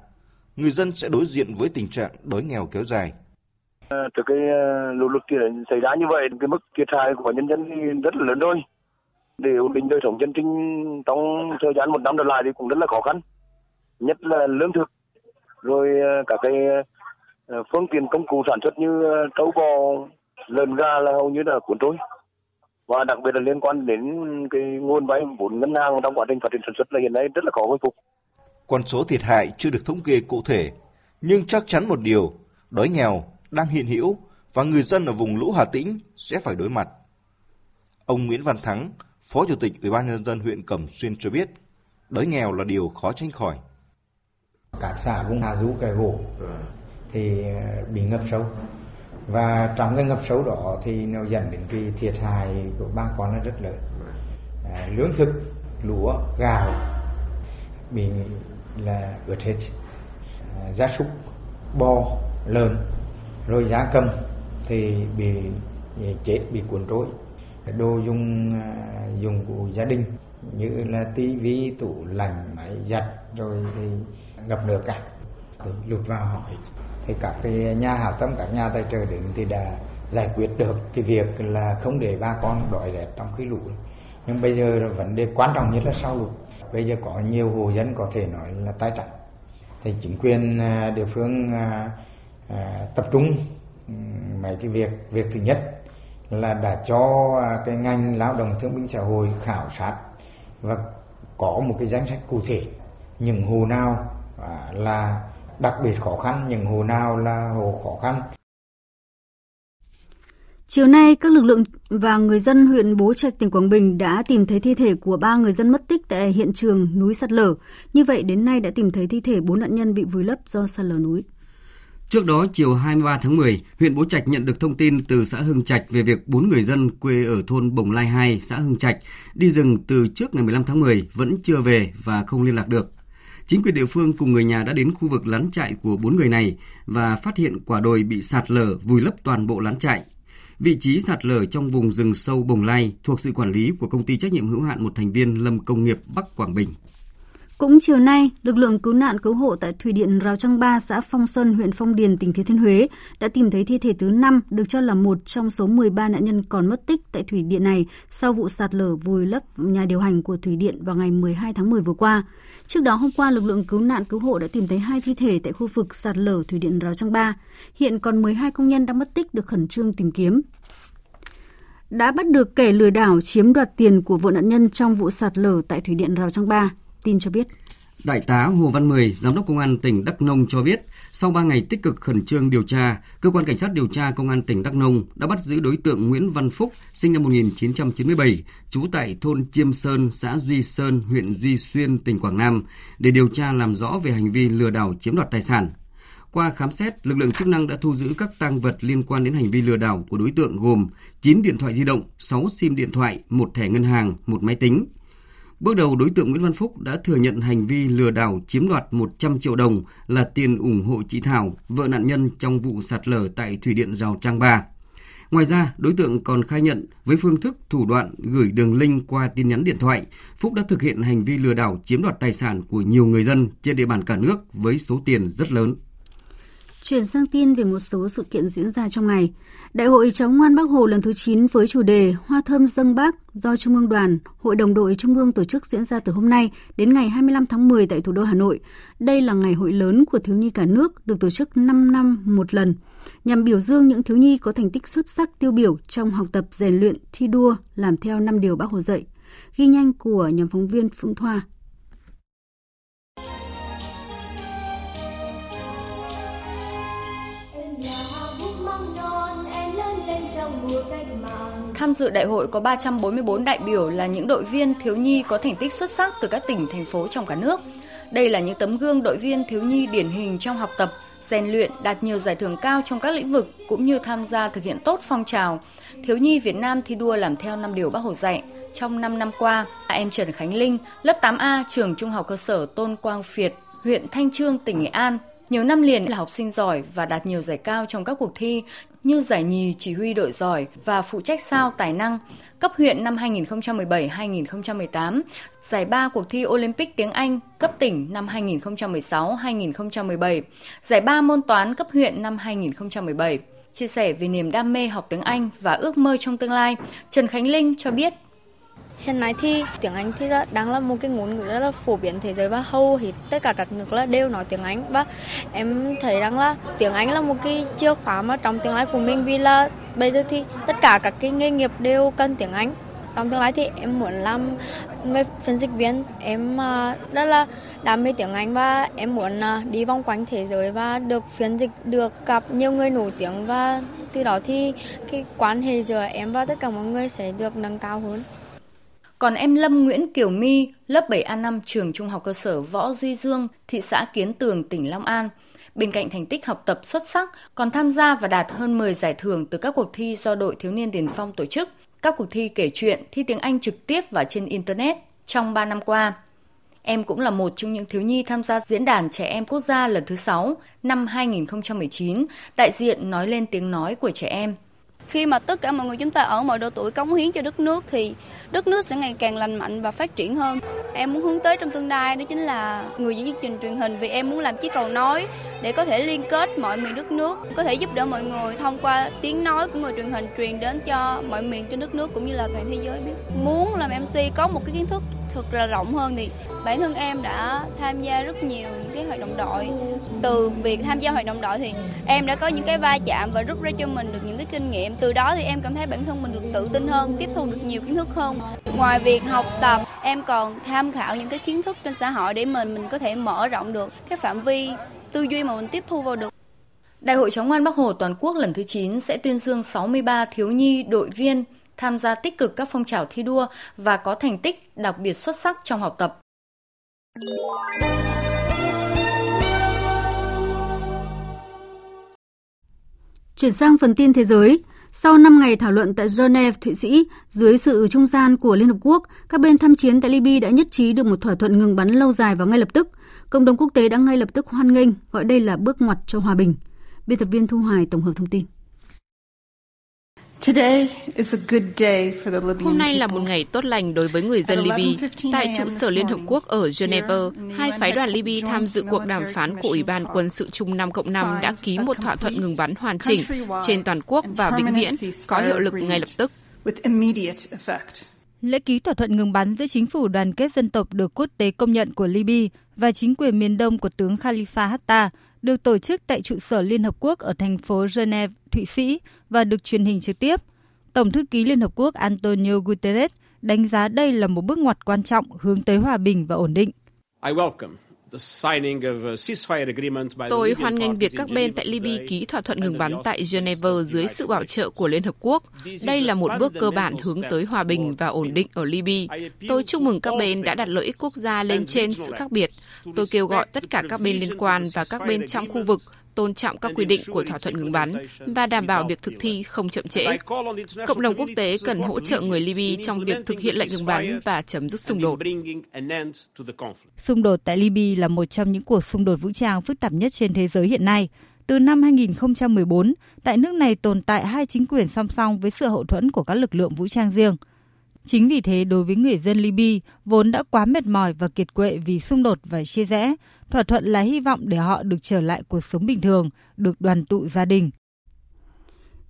S22: người dân sẽ đối diện với tình trạng đói nghèo kéo dài.
S26: Ờ, từ cái ờ, lũ lụt kia xảy ra như vậy, cái mức thiệt hại của nhân dân rất là lớn thôi. Để ổn định đời sống dân sinh trong thời gian một năm trở lại thì cũng rất là khó khăn. Nhất là lương thực rồi ờ, cả các cái ờ, phương tiện công cụ sản xuất như ờ, trâu bò lợn gà là hầu như là cuốn trôi và đặc biệt là liên quan đến cái nguồn vay vốn ngân hàng trong quá trình phát triển sản xuất là hiện nay rất là khó khôi phục.
S22: Con số thiệt hại chưa được thống kê cụ thể, nhưng chắc chắn một điều, đói nghèo đang hiện hữu và người dân ở vùng lũ Hà Tĩnh sẽ phải đối mặt. Ông Nguyễn Văn Thắng, Phó Chủ tịch Ủy ban nhân dân huyện Cẩm Xuyên cho biết, đói nghèo là điều khó tránh khỏi
S27: các xã vùng hạ du kẻ gỗ thì ờ, bị ngập sâu. Và trong cái ngập sâu đó thì nó dẫn đến cái thiệt hại của bà con nó rất lớn. À, lương thực lúa gạo bị là ướt hết. À, gia súc bò lợn rồi giá cầm thì bị chết bị cuốn trôi. Đồ dùng dùng của gia đình như là tivi tủ lạnh máy giặt rồi thì ngập nước cả. Từ lụt vào hỏi. Thì các cái nhà hảo tâm các nhà tài trợ đến thì đã giải quyết được cái việc là không để ba con đói rét trong khi lũ. Nhưng bây giờ vấn đề quan trọng nhất là sau lụt bây giờ có nhiều hộ dân có thể nói là tái trắng thì chính quyền à, địa phương à, à tập trung mấy cái việc việc thứ nhất là đã cho à, cái ngành lao động thương binh xã hội khảo sát và có một cái danh sách cụ thể. Những hồ nào là đặc biệt khó khăn những hồ nào là hồ khó khăn
S1: Chiều nay, các lực lượng và người dân huyện Bố Trạch, tỉnh Quảng Bình đã tìm thấy thi thể của ba người dân mất tích tại hiện trường núi sạt lở. Như vậy, đến nay đã tìm thấy thi thể bốn nạn nhân bị vùi lấp do sạt lở núi.
S6: Trước đó, chiều 23 tháng 10, huyện Bố Trạch nhận được thông tin từ xã Hưng Trạch về việc bốn người dân quê ở thôn Bồng Lai 2, xã Hưng Trạch, đi rừng từ trước ngày 15 tháng 10 vẫn chưa về và không liên lạc được. Chính quyền địa phương cùng người nhà đã đến khu vực lán trại của bốn người này và phát hiện quả đồi bị sạt lở, vùi lấp toàn bộ lán trại. Vị trí sạt lở trong vùng rừng sâu Bồng Lai thuộc sự quản lý của công ty trách nhiệm hữu hạn một thành viên Lâm Công nghiệp Bắc Quảng Bình.
S1: Cũng chiều nay, lực lượng cứu nạn cứu hộ tại thủy điện Rào Trăng Ba, xã Phong Xuân, huyện Phong Điền, tỉnh Thừa Thiên Huế đã tìm thấy thi thể thứ 5 được cho là một trong số 13 nạn nhân còn mất tích tại thủy điện này sau vụ sạt lở vùi lấp nhà điều hành của thủy điện vào ngày 12 tháng 10 vừa qua. Trước đó hôm qua, lực lượng cứu nạn cứu hộ đã tìm thấy hai thi thể tại khu vực sạt lở thủy điện Rào Trăng Ba. Hiện còn 12 công nhân đang mất tích được khẩn trương tìm kiếm đã bắt được kẻ lừa đảo chiếm đoạt tiền của vợ nạn nhân trong vụ sạt lở tại thủy điện Rào Trăng Ba. Tin cho biết.
S6: Đại tá Hồ Văn Mười, Giám đốc Công an tỉnh Đắk Nông cho biết, sau 3 ngày tích cực khẩn trương điều tra, Cơ quan Cảnh sát điều tra Công an tỉnh Đắk Nông đã bắt giữ đối tượng Nguyễn Văn Phúc, sinh năm 1997, trú tại thôn Chiêm Sơn, xã Duy Sơn, huyện Duy Xuyên, tỉnh Quảng Nam, để điều tra làm rõ về hành vi lừa đảo chiếm đoạt tài sản. Qua khám xét, lực lượng chức năng đã thu giữ các tăng vật liên quan đến hành vi lừa đảo của đối tượng gồm 9 điện thoại di động, 6 sim điện thoại, một thẻ ngân hàng, một máy tính. Bước đầu, đối tượng Nguyễn Văn Phúc đã thừa nhận hành vi lừa đảo chiếm đoạt 100 triệu đồng là tiền ủng hộ chị Thảo, vợ nạn nhân trong vụ sạt lở tại Thủy điện Rào Trang Ba. Ngoài ra, đối tượng còn khai nhận với phương thức thủ đoạn gửi đường link qua tin nhắn điện thoại, Phúc đã thực hiện hành vi lừa đảo chiếm đoạt tài sản của nhiều người dân trên địa bàn cả nước với số tiền rất lớn.
S1: Chuyển sang tin về một số sự kiện diễn ra trong ngày. Đại hội cháu ngoan Bác Hồ lần thứ 9 với chủ đề Hoa thơm dâng Bác do Trung ương Đoàn, Hội đồng đội Trung ương tổ chức diễn ra từ hôm nay đến ngày 25 tháng 10 tại thủ đô Hà Nội. Đây là ngày hội lớn của thiếu nhi cả nước, được tổ chức 5 năm một lần, nhằm biểu dương những thiếu nhi có thành tích xuất sắc tiêu biểu trong học tập rèn luyện, thi đua, làm theo năm điều Bác Hồ dạy. Ghi nhanh của nhóm phóng viên Phương Thoa
S28: Tham dự đại hội có 344 đại biểu là những đội viên thiếu nhi có thành tích xuất sắc từ các tỉnh, thành phố trong cả nước. Đây là những tấm gương đội viên thiếu nhi điển hình trong học tập, rèn luyện, đạt nhiều giải thưởng cao trong các lĩnh vực cũng như tham gia thực hiện tốt phong trào. Thiếu nhi Việt Nam thi đua làm theo năm điều Bác Hồ dạy. Trong 5 năm qua, em Trần Khánh Linh, lớp 8A, trường Trung học cơ sở Tôn Quang Phiệt, huyện Thanh Trương, tỉnh Nghệ An, nhiều năm liền là học sinh giỏi và đạt nhiều giải cao trong các cuộc thi như giải nhì chỉ huy đội giỏi và phụ trách sao tài năng, cấp huyện năm 2017-2018, giải ba cuộc thi Olympic tiếng Anh cấp tỉnh năm 2016-2017, giải ba môn toán cấp huyện năm 2017. Chia sẻ về niềm đam mê học tiếng Anh và ước mơ trong tương lai, Trần Khánh Linh cho biết
S29: Hiện nay thì tiếng Anh thì đang là một cái ngôn ngữ rất là phổ biến thế giới và hầu thì tất cả các nước là đều nói tiếng Anh. Và em thấy rằng là tiếng Anh là một cái chìa khóa mà trong tương lai của mình vì là bây giờ thì tất cả các cái nghề nghiệp đều cần tiếng Anh. Trong tương lai thì em muốn làm người phiên dịch viên. Em à, rất là đam mê tiếng Anh và em muốn à, đi vòng quanh thế giới và được phiên dịch, được gặp nhiều người nổi tiếng. Và từ đó thì cái quan hệ giữa em và tất cả mọi người sẽ được nâng cao hơn.
S28: Còn em Lâm Nguyễn Kiều My, lớp 7A5 trường Trung học cơ sở Võ Duy Dương, thị xã Kiến Tường, tỉnh Long An. Bên cạnh thành tích học tập xuất sắc, còn tham gia và đạt hơn 10 giải thưởng từ các cuộc thi do đội thiếu niên tiền phong tổ chức, các cuộc thi kể chuyện, thi tiếng Anh trực tiếp và trên Internet trong 3 năm qua. Em cũng là một trong những thiếu nhi tham gia Diễn đàn Trẻ Em Quốc gia lần thứ 6 năm 2019, đại diện nói lên tiếng nói của trẻ em –
S29: khi mà tất cả mọi người chúng ta ở mọi độ tuổi cống hiến cho đất nước thì đất nước sẽ ngày càng lành mạnh và phát triển hơn. em muốn hướng tới trong tương lai đó chính là người dẫn chương trình truyền hình vì em muốn làm chiếc cầu nói để có thể liên kết mọi miền đất nước, có thể giúp đỡ mọi người thông qua tiếng nói của người truyền hình truyền đến cho mọi miền trên đất nước cũng như là toàn thế giới biết. Muốn làm MC có một cái kiến thức thực là rộng hơn thì bản thân em đã tham gia rất nhiều những cái hoạt động đội. Từ việc tham gia hoạt động đội thì em đã có những cái va chạm và rút ra cho mình được những cái kinh nghiệm. Từ đó thì em cảm thấy bản thân mình được tự tin hơn, tiếp thu được nhiều kiến thức hơn. Ngoài việc học tập, em còn tham khảo những cái kiến thức trên xã hội để mình mình có thể mở rộng được cái phạm vi tư duy mà mình tiếp thu vào được.
S28: Đại hội Chống ngoan Bắc Hồ toàn quốc lần thứ 9 sẽ tuyên dương 63 thiếu nhi, đội viên tham gia tích cực các phong trào thi đua và có thành tích đặc biệt xuất sắc trong học tập.
S1: Chuyển sang phần tin thế giới, sau 5 ngày thảo luận tại Geneva, Thụy Sĩ, dưới sự trung gian của Liên Hợp Quốc, các bên tham chiến tại Libya đã nhất trí được một thỏa thuận ngừng bắn lâu dài và ngay lập tức. Cộng đồng quốc tế đã ngay lập tức hoan nghênh, gọi đây là bước ngoặt cho hòa bình. Biên tập viên Thu Hoài tổng hợp thông tin.
S30: Hôm nay là một ngày tốt lành đối với người dân Libya. Tại trụ sở Liên Hợp Quốc ở Geneva, hai phái đoàn Libya tham dự cuộc đàm phán của Ủy ban Quân sự Chung 5 cộng 5 đã ký một thỏa thuận ngừng bắn hoàn chỉnh trên toàn quốc và vĩnh viễn, có hiệu lực ngay lập tức.
S31: Lễ ký thỏa thuận ngừng bắn giữa chính phủ đoàn kết dân tộc được quốc tế công nhận của Libya và chính quyền miền đông của tướng Khalifa Haftar được tổ chức tại trụ sở Liên Hợp Quốc ở thành phố Geneva, Thụy Sĩ và được truyền hình trực tiếp. Tổng thư ký Liên Hợp Quốc Antonio Guterres đánh giá đây là một bước ngoặt quan trọng hướng tới hòa bình và ổn định.
S30: Tôi hoan nghênh việc các bên tại Libya ký thỏa thuận ngừng bắn tại Geneva dưới sự bảo trợ của Liên Hợp Quốc. Đây là một bước cơ bản hướng tới hòa bình và ổn định ở Libya. Tôi chúc mừng các bên đã đặt lợi ích quốc gia lên trên sự khác biệt. Tôi kêu gọi tất cả các bên liên quan và các bên trong khu vực tôn trọng các quy định của thỏa thuận ngừng bắn và đảm bảo việc thực thi không chậm trễ. Cộng đồng quốc tế cần hỗ trợ người Libya trong việc thực hiện lệnh ngừng bắn và chấm dứt xung đột.
S31: Xung đột tại Libya là một trong những cuộc xung đột vũ trang phức tạp nhất trên thế giới hiện nay. Từ năm 2014, tại nước này tồn tại hai chính quyền song song với sự hậu thuẫn của các lực lượng vũ trang riêng. Chính vì thế, đối với người dân Libya vốn đã quá mệt mỏi và kiệt quệ vì xung đột và chia rẽ, thỏa thuận là hy vọng để họ được trở lại cuộc sống bình thường, được đoàn tụ gia đình.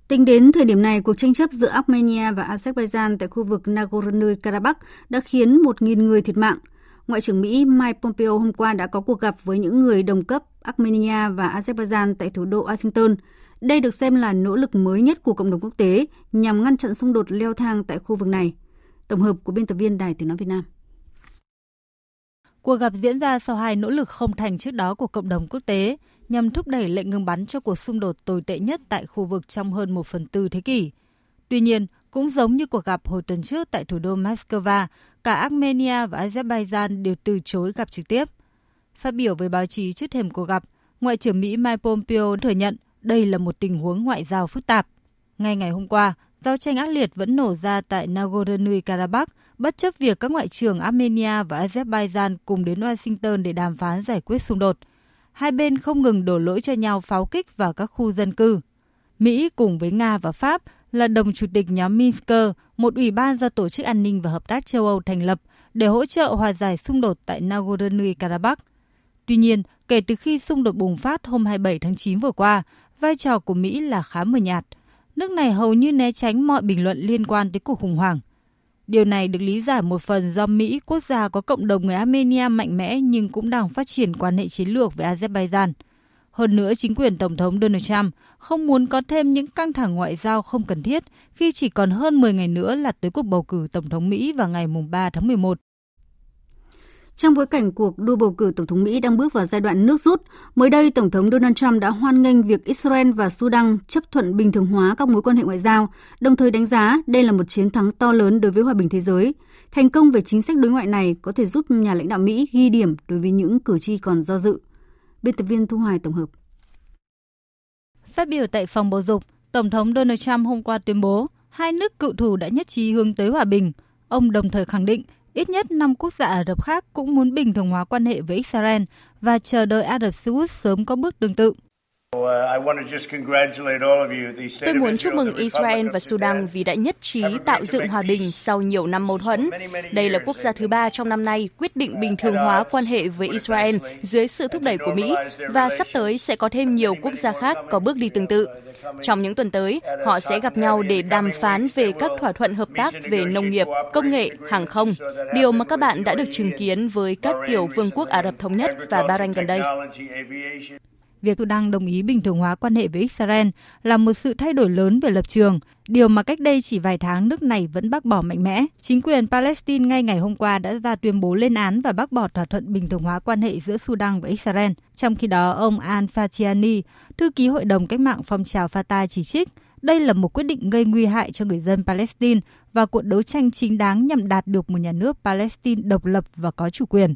S1: Tính đến thời điểm này, cuộc tranh chấp giữa Armenia và Azerbaijan tại khu vực Nagorno-Karabakh đã khiến 1.000 người thiệt mạng. Ngoại trưởng Mỹ Mike Pompeo hôm qua đã có cuộc gặp với những người đồng cấp Armenia và Azerbaijan tại thủ đô Washington. Đây được xem là nỗ lực mới nhất của cộng đồng quốc tế nhằm ngăn chặn xung đột leo thang tại khu vực này. Tổng hợp của biên tập viên Đài Tiếng Nói Việt Nam.
S31: Cuộc gặp diễn ra sau hai nỗ lực không thành trước đó của cộng đồng quốc tế nhằm thúc đẩy lệnh ngừng bắn cho cuộc xung đột tồi tệ nhất tại khu vực trong hơn một phần tư thế kỷ. Tuy nhiên, cũng giống như cuộc gặp hồi tuần trước tại thủ đô Moscow, cả Armenia và Azerbaijan đều từ chối gặp trực tiếp. Phát biểu với báo chí trước thềm cuộc gặp, Ngoại trưởng Mỹ Mike Pompeo thừa nhận đây là một tình huống ngoại giao phức tạp. Ngay ngày hôm qua, giao tranh ác liệt vẫn nổ ra tại Nagorno-Karabakh bất chấp việc các ngoại trưởng Armenia và Azerbaijan cùng đến Washington để đàm phán giải quyết xung đột. Hai bên không ngừng đổ lỗi cho nhau pháo kích vào các khu dân cư. Mỹ cùng với Nga và Pháp là đồng chủ tịch nhóm Minsk, một ủy ban do Tổ chức An ninh và Hợp tác châu Âu thành lập để hỗ trợ hòa giải xung đột tại Nagorno-Karabakh. Tuy nhiên, kể từ khi xung đột bùng phát hôm 27 tháng 9 vừa qua, vai trò của Mỹ là khá mờ nhạt. Nước này hầu như né tránh mọi bình luận liên quan tới cuộc khủng hoảng. Điều này được lý giải một phần do Mỹ, quốc gia có cộng đồng người Armenia mạnh mẽ nhưng cũng đang phát triển quan hệ chiến lược với Azerbaijan. Hơn nữa, chính quyền Tổng thống Donald Trump không muốn có thêm những căng thẳng ngoại giao không cần thiết khi chỉ còn hơn 10 ngày nữa là tới cuộc bầu cử Tổng thống Mỹ vào ngày 3 tháng 11.
S1: Trong bối cảnh cuộc đua bầu cử Tổng thống Mỹ đang bước vào giai đoạn nước rút, mới đây Tổng thống Donald Trump đã hoan nghênh việc Israel và Sudan chấp thuận bình thường hóa các mối quan hệ ngoại giao, đồng thời đánh giá đây là một chiến thắng to lớn đối với hòa bình thế giới. Thành công về chính sách đối ngoại này có thể giúp nhà lãnh đạo Mỹ ghi điểm đối với những cử tri còn do dự. Biên tập viên Thu Hoài tổng hợp.
S31: Phát biểu tại phòng bầu dục, Tổng thống Donald Trump hôm qua tuyên bố hai nước cựu thù đã nhất trí hướng tới hòa bình. Ông đồng thời khẳng định Ít nhất 5 quốc gia Ả Rập khác cũng muốn bình thường hóa quan hệ với Israel và chờ đợi Ả Rập Xê Út sớm có bước tương tự.
S32: Tôi muốn chúc mừng Israel và Sudan vì đã nhất trí tạo dựng hòa bình sau nhiều năm mâu thuẫn. Đây là quốc gia thứ ba trong năm nay quyết định bình thường hóa quan hệ với Israel dưới sự thúc đẩy của Mỹ và sắp tới sẽ có thêm nhiều quốc gia khác có bước đi tương tự. Trong những tuần tới, họ sẽ gặp nhau để đàm phán về các thỏa thuận hợp tác về nông nghiệp, công nghệ, hàng không, điều mà các bạn đã được chứng kiến với các tiểu vương quốc Ả Rập Thống Nhất và Bahrain gần đây.
S31: Việc Sudan đồng ý bình thường hóa quan hệ với Israel là một sự thay đổi lớn về lập trường, điều mà cách đây chỉ vài tháng nước này vẫn bác bỏ mạnh mẽ. Chính quyền Palestine ngay ngày hôm qua đã ra tuyên bố lên án và bác bỏ thỏa thuận bình thường hóa quan hệ giữa Sudan và Israel. Trong khi đó, ông Al-Fatiani, thư ký Hội đồng Cách mạng phong trào Fatah chỉ trích đây là một quyết định gây nguy hại cho người dân Palestine và cuộc đấu tranh chính đáng nhằm đạt được một nhà nước Palestine độc lập và có chủ quyền.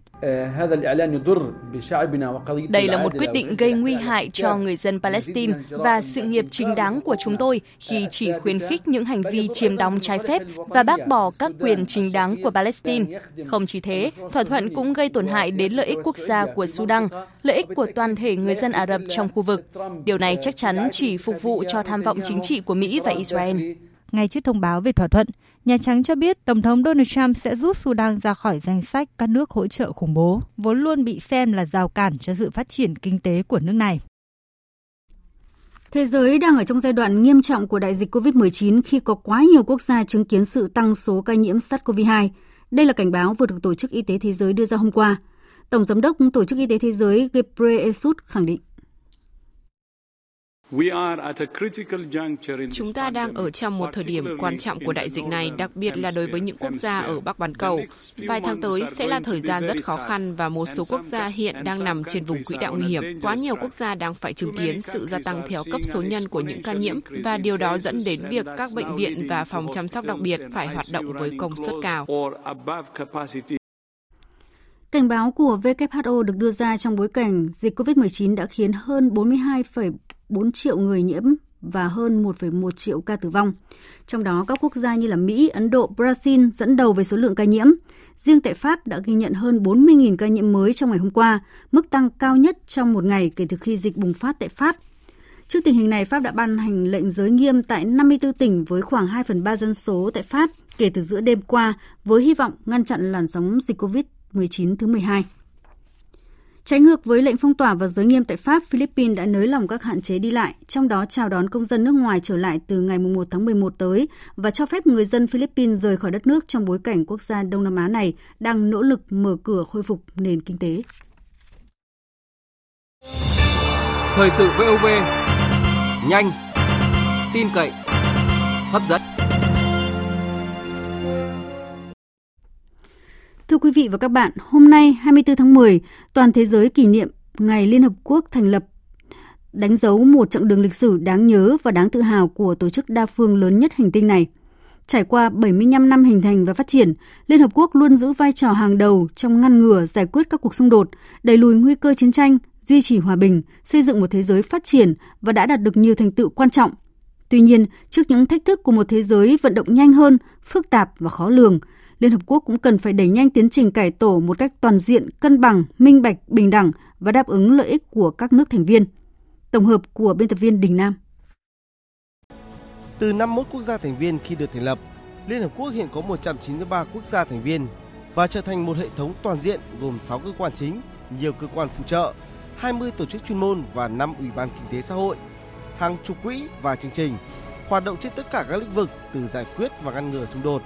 S32: Đây là một quyết định gây nguy hại cho người dân Palestine và sự nghiệp chính đáng của chúng tôi khi chỉ khuyến khích những hành vi chiếm đóng trái phép và bác bỏ các quyền chính đáng của Palestine. Không chỉ thế, thỏa thuận cũng gây tổn hại đến lợi ích quốc gia của Sudan, lợi ích của toàn thể người dân Ả Rập trong khu vực. Điều này chắc chắn chỉ phục vụ cho tham vọng chính trị của Mỹ và Israel.
S31: Ngay trước thông báo về thỏa thuận, Nhà Trắng cho biết Tổng thống Donald Trump sẽ rút Sudan ra khỏi danh sách các nước hỗ trợ khủng bố, vốn luôn bị xem là rào cản cho sự phát triển kinh tế của nước này.
S1: Thế giới đang ở trong giai đoạn nghiêm trọng của đại dịch COVID-19 khi có quá nhiều quốc gia chứng kiến sự tăng số ca nhiễm SARS-CoV-2. Đây là cảnh báo vừa được Tổ chức Y tế Thế giới đưa ra hôm qua. Tổng Giám đốc Tổ chức Y tế Thế giới Ghebreyesus khẳng định.
S30: Chúng ta đang ở trong một thời điểm quan trọng của đại dịch này, đặc biệt là đối với những quốc gia ở Bắc bán cầu. Vài tháng tới sẽ là thời gian rất khó khăn và một số quốc gia hiện đang nằm trên vùng quỹ đạo nguy hiểm. Quá nhiều quốc gia đang phải chứng kiến sự gia tăng theo cấp số nhân của những ca nhiễm và điều đó dẫn đến việc các bệnh viện và phòng chăm sóc đặc biệt phải hoạt động với công suất cao.
S1: Cảnh báo của WHO được đưa ra trong bối cảnh dịch COVID-19 đã khiến hơn 42, 4 triệu người nhiễm và hơn 1,1 triệu ca tử vong. Trong đó, các quốc gia như là Mỹ, Ấn Độ, Brazil dẫn đầu về số lượng ca nhiễm. Riêng tại Pháp đã ghi nhận hơn 40.000 ca nhiễm mới trong ngày hôm qua, mức tăng cao nhất trong một ngày kể từ khi dịch bùng phát tại Pháp. Trước tình hình này, Pháp đã ban hành lệnh giới nghiêm tại 54 tỉnh với khoảng 2 phần 3 dân số tại Pháp kể từ giữa đêm qua với hy vọng ngăn chặn làn sóng dịch COVID-19 thứ 12. Trái ngược với lệnh phong tỏa và giới nghiêm tại Pháp, Philippines đã nới lỏng các hạn chế đi lại, trong đó chào đón công dân nước ngoài trở lại từ ngày 1 tháng 11 tới và cho phép người dân Philippines rời khỏi đất nước trong bối cảnh quốc gia Đông Nam Á này đang nỗ lực mở cửa khôi phục nền kinh tế.
S6: Thời sự VOV, nhanh, tin cậy, hấp dẫn.
S1: Thưa quý vị và các bạn, hôm nay 24 tháng 10, toàn thế giới kỷ niệm Ngày Liên Hợp Quốc thành lập đánh dấu một chặng đường lịch sử đáng nhớ và đáng tự hào của tổ chức đa phương lớn nhất hành tinh này. Trải qua 75 năm hình thành và phát triển, Liên Hợp Quốc luôn giữ vai trò hàng đầu trong ngăn ngừa giải quyết các cuộc xung đột, đẩy lùi nguy cơ chiến tranh, duy trì hòa bình, xây dựng một thế giới phát triển và đã đạt được nhiều thành tựu quan trọng. Tuy nhiên, trước những thách thức của một thế giới vận động nhanh hơn, phức tạp và khó lường, Liên Hợp Quốc cũng cần phải đẩy nhanh tiến trình cải tổ một cách toàn diện, cân bằng, minh bạch, bình đẳng và đáp ứng lợi ích của các nước thành viên. Tổng hợp của biên tập viên Đình Nam.
S33: Từ 51 quốc gia thành viên khi được thành lập, Liên Hợp Quốc hiện có 193 quốc gia thành viên và trở thành một hệ thống toàn diện gồm 6 cơ quan chính, nhiều cơ quan phụ trợ, 20 tổ chức chuyên môn và 5 ủy ban kinh tế xã hội, hàng chục quỹ và chương trình, hoạt động trên tất cả các lĩnh vực từ giải quyết và ngăn ngừa xung đột,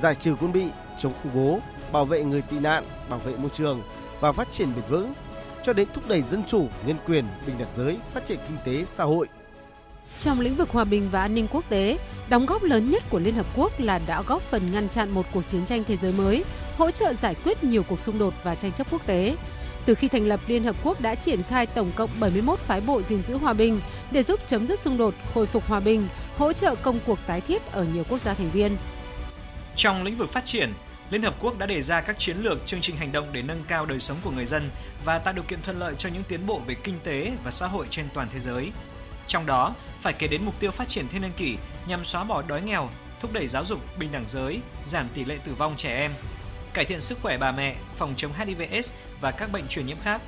S33: giải trừ quân bị, chống khủng bố, bảo vệ người tị nạn, bảo vệ môi trường và phát triển bền vững, cho đến thúc đẩy dân chủ, nhân quyền, bình đẳng giới, phát triển kinh tế xã hội.
S34: Trong lĩnh vực hòa bình và an ninh quốc tế, đóng góp lớn nhất của Liên Hợp Quốc là đã góp phần ngăn chặn một cuộc chiến tranh thế giới mới, hỗ trợ giải quyết nhiều cuộc xung đột và tranh chấp quốc tế. Từ khi thành lập, Liên Hợp Quốc đã triển khai tổng cộng 71 phái bộ gìn giữ hòa bình để giúp chấm dứt xung đột, khôi phục hòa bình, hỗ trợ công cuộc tái thiết ở nhiều quốc gia thành viên.
S35: Trong lĩnh vực phát triển, Liên Hợp Quốc đã đề ra các chiến lược, chương trình hành động để nâng cao đời sống của người dân và tạo điều kiện thuận lợi cho những tiến bộ về kinh tế và xã hội trên toàn thế giới. Trong đó, phải kể đến mục tiêu phát triển thiên niên kỷ nhằm xóa bỏ đói nghèo, thúc đẩy giáo dục bình đẳng giới, giảm tỷ lệ tử vong trẻ em, cải thiện sức khỏe bà mẹ, phòng chống HIV/AIDS và các bệnh truyền nhiễm khác,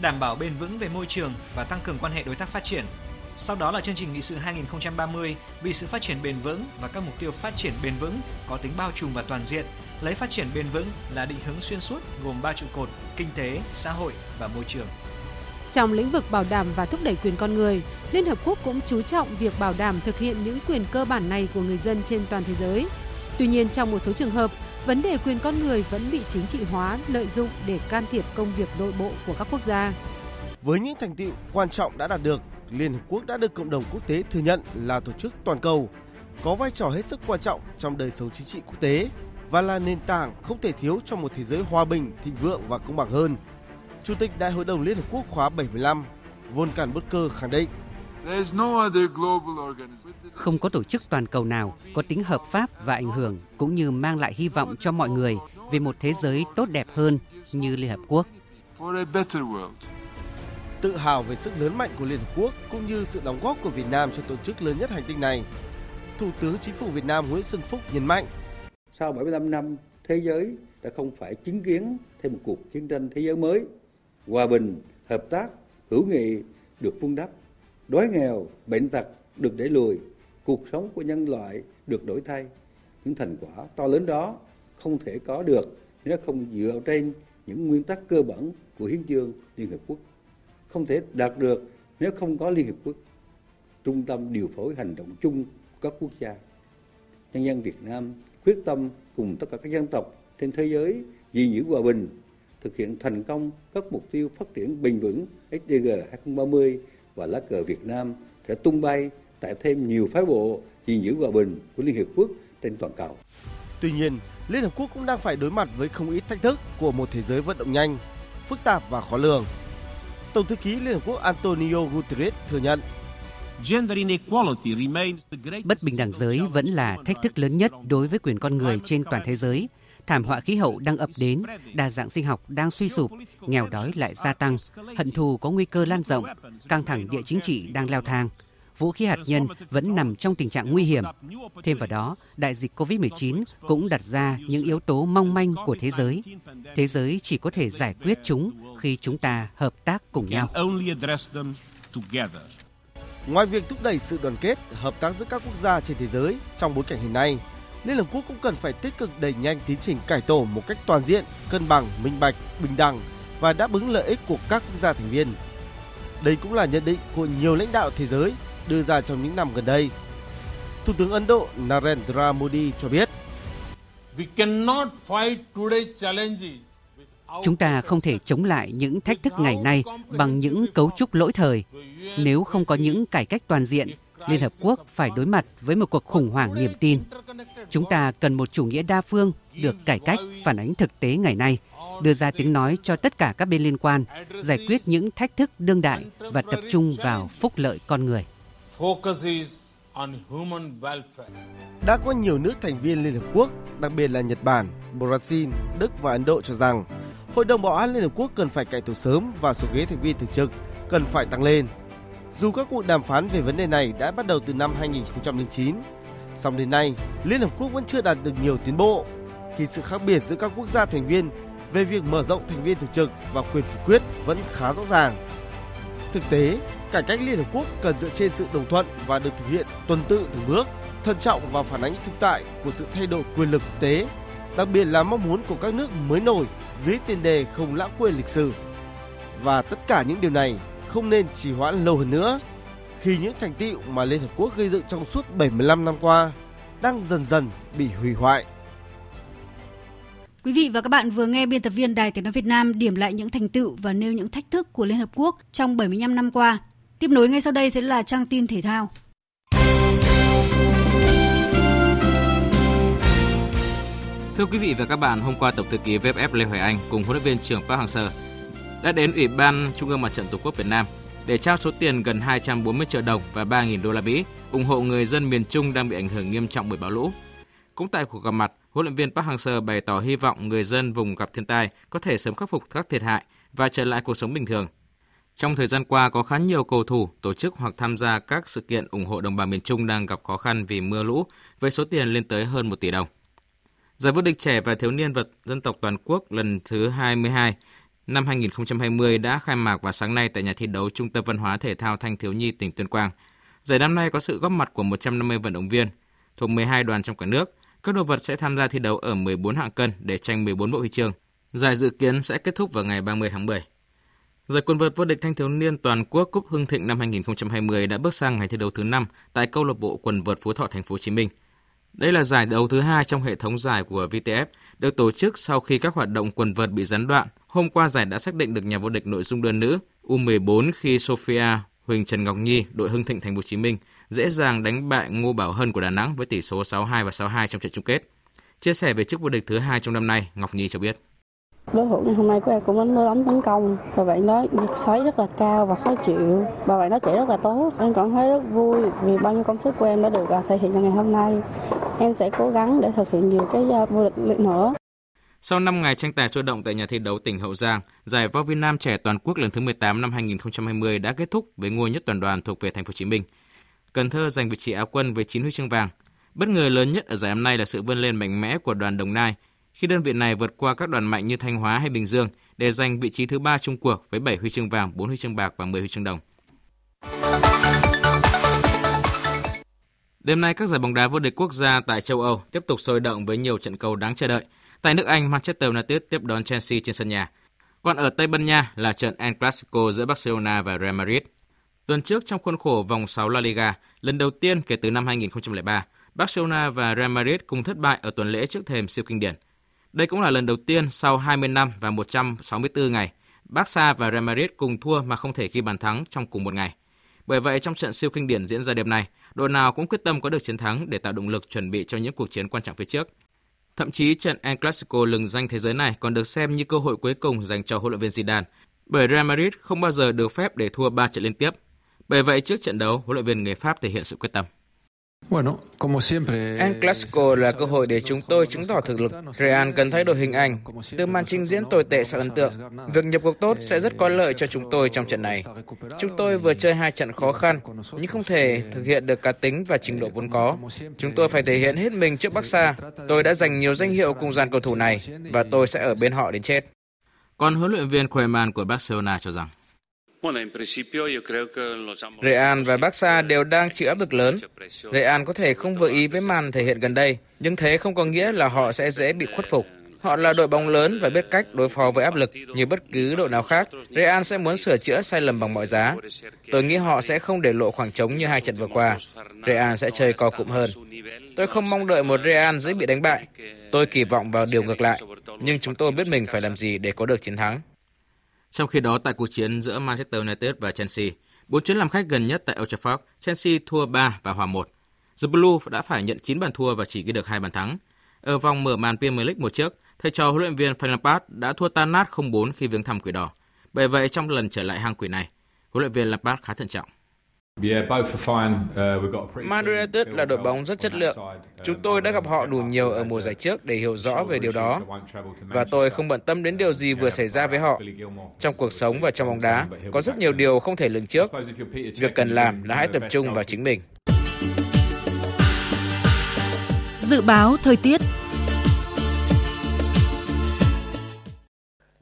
S36: đảm bảo bền vững về môi trường và tăng cường quan hệ đối tác phát triển. Sau đó là chương trình nghị sự 2030 vì sự phát triển bền vững và các mục tiêu phát triển bền vững có tính bao trùm và toàn diện, lấy phát triển bền vững là định hướng xuyên suốt gồm 3 trụ cột: kinh tế, xã hội và môi trường.
S34: Trong lĩnh vực bảo đảm và thúc đẩy quyền con người, Liên Hợp Quốc cũng chú trọng việc bảo đảm thực hiện những quyền cơ bản này của người dân trên toàn thế giới. Tuy nhiên, trong một số trường hợp, vấn đề quyền con người vẫn bị chính trị hóa, lợi dụng để can thiệp công việc nội bộ của các quốc gia.
S33: Với những thành tựu quan trọng đã đạt được, Liên Hợp Quốc đã được cộng đồng quốc tế thừa nhận là tổ chức toàn cầu, có vai trò hết sức quan trọng trong đời sống chính trị quốc tế và là nền tảng không thể thiếu trong một thế giới hòa bình, thịnh vượng và công bằng hơn. Chủ tịch Đại hội đồng Liên Hợp Quốc khóa 75, Volkan Butker khẳng định
S37: không có tổ chức toàn cầu nào có tính hợp pháp và ảnh hưởng cũng như mang lại hy vọng cho mọi người về một thế giới tốt đẹp hơn như Liên Hợp Quốc.
S33: Tự hào về sức lớn mạnh của Liên Hợp Quốc cũng như sự đóng góp của Việt Nam cho tổ chức lớn nhất hành tinh này, Thủ tướng Chính phủ Việt Nam Nguyễn Xuân Phúc nhấn mạnh.
S5: Sau 75 năm, thế giới đã không phải chứng kiến thêm một cuộc chiến tranh thế giới mới. Hòa bình, hợp tác, hữu nghị được vun đắp đói nghèo, bệnh tật được đẩy lùi, cuộc sống của nhân loại được đổi thay. Những thành quả to lớn đó không thể có được nếu không dựa trên những nguyên tắc cơ bản của hiến chương Liên Hợp Quốc. Không thể đạt được nếu không có Liên Hợp Quốc, trung tâm điều phối hành động chung của các quốc gia. Nhân dân Việt Nam quyết tâm cùng tất cả các dân tộc trên thế giới gìn giữ hòa bình, thực hiện thành công các mục tiêu phát triển bền vững SDG 2030 và lá cờ Việt Nam sẽ tung bay tại thêm nhiều phái bộ gìn giữ hòa bình của Liên Hiệp Quốc trên toàn cầu.
S33: Tuy nhiên, Liên Hợp Quốc cũng đang phải đối mặt với không ít thách thức của một thế giới vận động nhanh, phức tạp và khó lường. Tổng thư ký Liên Hợp Quốc Antonio Guterres thừa nhận.
S37: Bất bình đẳng giới vẫn là thách thức lớn nhất đối với quyền con người trên toàn thế giới. Thảm họa khí hậu đang ập đến, đa dạng sinh học đang suy sụp, nghèo đói lại gia tăng, hận thù có nguy cơ lan rộng, căng thẳng địa chính trị đang leo thang. Vũ khí hạt nhân vẫn nằm trong tình trạng nguy hiểm. Thêm vào đó, đại dịch COVID-19 cũng đặt ra những yếu tố mong manh của thế giới. Thế giới chỉ có thể giải quyết chúng khi chúng ta hợp tác cùng nhau.
S33: Ngoài việc thúc đẩy sự đoàn kết, hợp tác giữa các quốc gia trên thế giới trong bối cảnh hiện nay, Liên Hợp Quốc cũng cần phải tích cực đẩy nhanh tiến trình cải tổ một cách toàn diện, cân bằng, minh bạch, bình đẳng và đáp ứng lợi ích của các quốc gia thành viên. Đây cũng là nhận định của nhiều lãnh đạo thế giới đưa ra trong những năm gần đây. Thủ tướng Ấn Độ Narendra Modi cho biết,
S37: Chúng ta không thể chống lại những thách thức ngày nay bằng những cấu trúc lỗi thời. Nếu không có những cải cách toàn diện, Liên Hợp Quốc phải đối mặt với một cuộc khủng hoảng niềm tin. Chúng ta cần một chủ nghĩa đa phương được cải cách phản ánh thực tế ngày nay, đưa ra tiếng nói cho tất cả các bên liên quan, giải quyết những thách thức đương đại và tập trung vào phúc lợi con người.
S33: Đã có nhiều nước thành viên Liên Hợp Quốc, đặc biệt là Nhật Bản, Brazil, Đức và Ấn Độ cho rằng Hội đồng Bảo an Liên Hợp Quốc cần phải cải tổ sớm và số ghế thành viên thường trực cần phải tăng lên. Dù các cuộc đàm phán về vấn đề này đã bắt đầu từ năm 2009, song đến nay Liên Hợp Quốc vẫn chưa đạt được nhiều tiến bộ khi sự khác biệt giữa các quốc gia thành viên về việc mở rộng thành viên thường trực và quyền phủ quyết vẫn khá rõ ràng. Thực tế, cải cách Liên Hợp Quốc cần dựa trên sự đồng thuận và được thực hiện tuần tự từng bước, thận trọng và phản ánh thực tại của sự thay đổi quyền lực quốc tế, đặc biệt là mong muốn của các nước mới nổi dưới tiền đề không lãng quên lịch sử. Và tất cả những điều này không nên trì hoãn lâu hơn nữa khi những thành tựu mà Liên Hợp Quốc gây dựng trong suốt 75 năm qua đang dần dần bị hủy hoại.
S1: Quý vị và các bạn vừa nghe biên tập viên Đài Tiếng nói Việt Nam điểm lại những thành tựu và nêu những thách thức của Liên Hợp Quốc trong 75 năm qua. Tiếp nối ngay sau đây sẽ là trang tin thể thao.
S38: Thưa quý vị và các bạn, hôm qua Tổng thư ký VFF Lê Hoài Anh cùng huấn luyện viên trưởng Park Hang-seo đã đến Ủy ban Trung ương Mặt trận Tổ quốc Việt Nam để trao số tiền gần 240 triệu đồng và 3.000 đô la Mỹ ủng hộ người dân miền Trung đang bị ảnh hưởng nghiêm trọng bởi bão lũ. Cũng tại cuộc gặp mặt, huấn luyện viên Park Hang-seo bày tỏ hy vọng người dân vùng gặp thiên tai có thể sớm khắc phục các thiệt hại và trở lại cuộc sống bình thường. Trong thời gian qua, có khá nhiều cầu thủ, tổ chức hoặc tham gia các sự kiện ủng hộ đồng bào miền Trung đang gặp khó khăn vì mưa lũ, với số tiền lên tới hơn 1 tỷ đồng. Giải vô địch trẻ và thiếu niên vật dân tộc toàn quốc lần thứ 22 năm 2020 đã khai mạc vào sáng nay tại nhà thi đấu Trung tâm Văn hóa Thể thao Thanh Thiếu Nhi, tỉnh Tuyên Quang. Giải năm nay có sự góp mặt của 150 vận động viên thuộc 12 đoàn trong cả nước. Các đồ vật sẽ tham gia thi đấu ở 14 hạng cân để tranh 14 bộ huy chương. Giải dự kiến sẽ kết thúc vào ngày 30 tháng 10. Giải quần vợt vô địch thanh thiếu niên toàn quốc Cúp Hưng Thịnh năm 2020 đã bước sang ngày thi đấu thứ 5 tại câu lạc bộ quần vợt Phú Thọ thành phố Hồ Chí Minh. Đây là giải đấu thứ hai trong hệ thống giải của VTF, được tổ chức sau khi các hoạt động quần vợt bị gián đoạn. Hôm qua giải đã xác định được nhà vô địch nội dung đơn nữ U14 khi Sofia. Huỳnh Trần Ngọc Nhi, đội Hưng Thịnh thành phố Hồ Chí Minh dễ dàng đánh bại Ngô Bảo Hân của Đà Nẵng với tỷ số 6-2 và 6-2 trong trận chung kết. Chia sẻ về chức vô địch thứ hai trong năm nay, Ngọc Nhi cho biết.
S39: Đối thủ ngày hôm nay của em cũng đánh đôi đánh tấn công và bạn đó nhiệt xoáy rất là cao và khó chịu và bạn đó chạy rất là tốt. Em cảm thấy rất vui vì bao nhiêu công sức của em đã được à, thể hiện trong ngày hôm nay. Em sẽ cố gắng để thực hiện nhiều cái à, vô địch nữa.
S38: Sau 5 ngày tranh tài sôi động tại nhà thi đấu tỉnh Hậu Giang, giải vô Việt Nam trẻ toàn quốc lần thứ 18 năm 2020 đã kết thúc với ngôi nhất toàn đoàn thuộc về thành phố Hồ Chí Minh. Cần Thơ giành vị trí áo quân với 9 huy chương vàng. Bất ngờ lớn nhất ở giải năm nay là sự vươn lên mạnh mẽ của đoàn Đồng Nai khi đơn vị này vượt qua các đoàn mạnh như Thanh Hóa hay Bình Dương để giành vị trí thứ ba chung cuộc với 7 huy chương vàng, 4 huy chương bạc và 10 huy chương đồng. Đêm nay các giải bóng đá vô địch quốc gia tại châu Âu tiếp tục sôi động với nhiều trận cầu đáng chờ đợi. Tại nước Anh, Manchester United tiếp đón Chelsea trên sân nhà. Còn ở Tây Ban Nha là trận El Clasico giữa Barcelona và Real Madrid. Tuần trước trong khuôn khổ vòng 6 La Liga, lần đầu tiên kể từ năm 2003, Barcelona và Real Madrid cùng thất bại ở tuần lễ trước thềm siêu kinh điển. Đây cũng là lần đầu tiên sau 20 năm và 164 ngày, Barca và Real Madrid cùng thua mà không thể ghi bàn thắng trong cùng một ngày. Bởi vậy trong trận siêu kinh điển diễn ra đêm nay, đội nào cũng quyết tâm có được chiến thắng để tạo động lực chuẩn bị cho những cuộc chiến quan trọng phía trước. Thậm chí trận El Clasico lừng danh thế giới này còn được xem như cơ hội cuối cùng dành cho huấn luyện viên Zidane, bởi Real Madrid không bao giờ được phép để thua 3 trận liên tiếp. Bởi vậy trước trận đấu, huấn luyện viên người Pháp thể hiện sự quyết tâm.
S40: El Clasico là cơ hội để chúng tôi chứng tỏ thực lực. Real cần thay đổi hình ảnh, từ màn trình diễn tồi tệ sang ấn tượng. Việc nhập cuộc tốt sẽ rất có lợi cho chúng tôi trong trận này. Chúng tôi vừa chơi hai trận khó khăn, nhưng không thể thực hiện được cá tính và trình độ vốn có. Chúng tôi phải thể hiện hết mình trước Barca. Tôi đã giành nhiều danh hiệu cùng dàn cầu thủ này và tôi sẽ ở bên họ đến chết.
S38: Còn huấn luyện viên Koeman của Barcelona cho rằng
S40: Real và Barca đều đang chịu áp lực lớn. Real có thể không vừa ý với màn thể hiện gần đây, nhưng thế không có nghĩa là họ sẽ dễ bị khuất phục. Họ là đội bóng lớn và biết cách đối phó với áp lực như bất cứ đội nào khác. Real sẽ muốn sửa chữa sai lầm bằng mọi giá. Tôi nghĩ họ sẽ không để lộ khoảng trống như hai trận vừa qua. Real sẽ chơi co cụm hơn. Tôi không mong đợi một Real dễ bị đánh bại. Tôi kỳ vọng vào điều ngược lại. Nhưng chúng tôi biết mình phải làm gì để có được chiến thắng.
S38: Trong khi đó, tại cuộc chiến giữa Manchester United và Chelsea, bốn chuyến làm khách gần nhất tại Old Trafford, Chelsea thua 3 và hòa 1. The Blue đã phải nhận 9 bàn thua và chỉ ghi được 2 bàn thắng. Ở vòng mở màn Premier League mùa trước, thầy trò huấn luyện viên Frank Lampard đã thua tan nát 0-4 khi viếng thăm quỷ đỏ. Bởi vậy trong lần trở lại hang quỷ này, huấn luyện viên Lampard khá thận trọng.
S40: Man United là đội bóng rất chất lượng. Chúng tôi đã gặp họ đủ nhiều ở mùa giải trước để hiểu rõ về điều đó. Và tôi không bận tâm đến điều gì vừa xảy ra với họ. Trong cuộc sống và trong bóng đá, có rất nhiều điều không thể lường trước. Việc cần làm là hãy tập trung vào chính mình.
S41: Dự báo thời tiết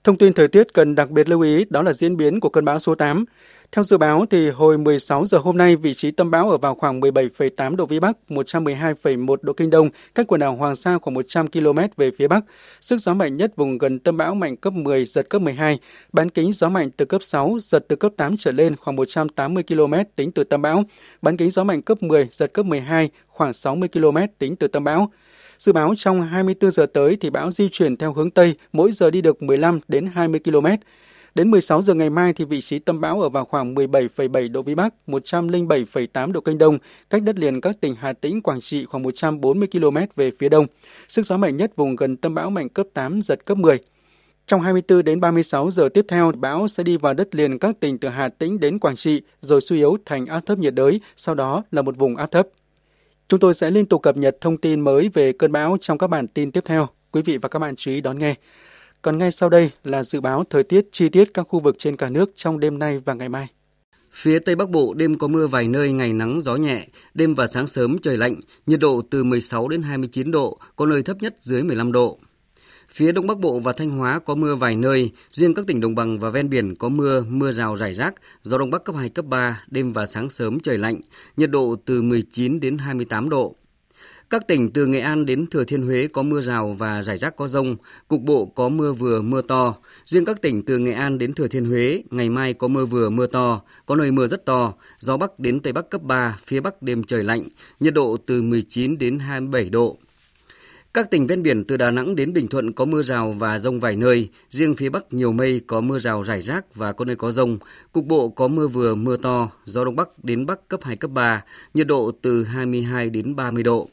S15: Thông tin thời tiết cần đặc biệt lưu ý đó là diễn biến của cơn bão số 8. Theo dự báo thì hồi 16 giờ hôm nay, vị trí tâm bão ở vào khoảng 17,8 độ vĩ Bắc, 112,1 độ kinh Đông, cách quần đảo Hoàng Sa khoảng 100 km về phía Bắc. Sức gió mạnh nhất vùng gần tâm bão mạnh cấp 10, giật cấp 12. Bán kính gió mạnh từ cấp 6, giật từ cấp 8 trở lên khoảng 180 km tính từ tâm bão. Bán kính gió mạnh cấp 10, giật cấp 12, khoảng 60 km tính từ tâm bão. Dự báo trong 24 giờ tới thì bão di chuyển theo hướng Tây, mỗi giờ đi được 15 đến 20 km. Đến 16 giờ ngày mai thì vị trí tâm bão ở vào khoảng 17,7 độ Vĩ Bắc, 107,8 độ Kinh Đông, cách đất liền các tỉnh Hà Tĩnh, Quảng Trị khoảng 140 km về phía đông. Sức gió mạnh nhất vùng gần tâm bão mạnh cấp 8, giật cấp 10. Trong 24 đến 36 giờ tiếp theo, bão sẽ đi vào đất liền các tỉnh từ Hà Tĩnh đến Quảng Trị, rồi suy yếu thành áp thấp nhiệt đới, sau đó là một vùng áp thấp. Chúng tôi sẽ liên tục cập nhật thông tin mới về cơn bão trong các bản tin tiếp theo. Quý vị và các bạn chú ý đón nghe. Còn ngay sau đây là dự báo thời tiết chi tiết các khu vực trên cả nước trong đêm nay và ngày mai.
S6: Phía Tây Bắc Bộ đêm có mưa vài nơi, ngày nắng gió nhẹ, đêm và sáng sớm trời lạnh, nhiệt độ từ 16 đến 29 độ, có nơi thấp nhất dưới 15 độ. Phía Đông Bắc Bộ và Thanh Hóa có mưa vài nơi, riêng các tỉnh đồng bằng và ven biển có mưa, mưa rào rải rác, gió Đông Bắc cấp 2, cấp 3, đêm và sáng sớm trời lạnh, nhiệt độ từ 19 đến 28 độ. Các tỉnh từ Nghệ An đến Thừa Thiên Huế có mưa rào và rải rác có rông, cục bộ có mưa vừa mưa to. Riêng các tỉnh từ Nghệ An đến Thừa Thiên Huế, ngày mai có mưa vừa mưa to, có nơi mưa rất to, gió Bắc đến Tây Bắc cấp 3, phía Bắc đêm trời lạnh, nhiệt độ từ 19 đến 27 độ. Các tỉnh ven biển từ Đà Nẵng đến Bình Thuận có mưa rào và rông vài nơi, riêng phía Bắc nhiều mây có mưa rào rải rác và có nơi có rông, cục bộ có mưa vừa mưa to, gió Đông Bắc đến Bắc cấp 2, cấp 3, nhiệt độ từ 22 đến 30 độ.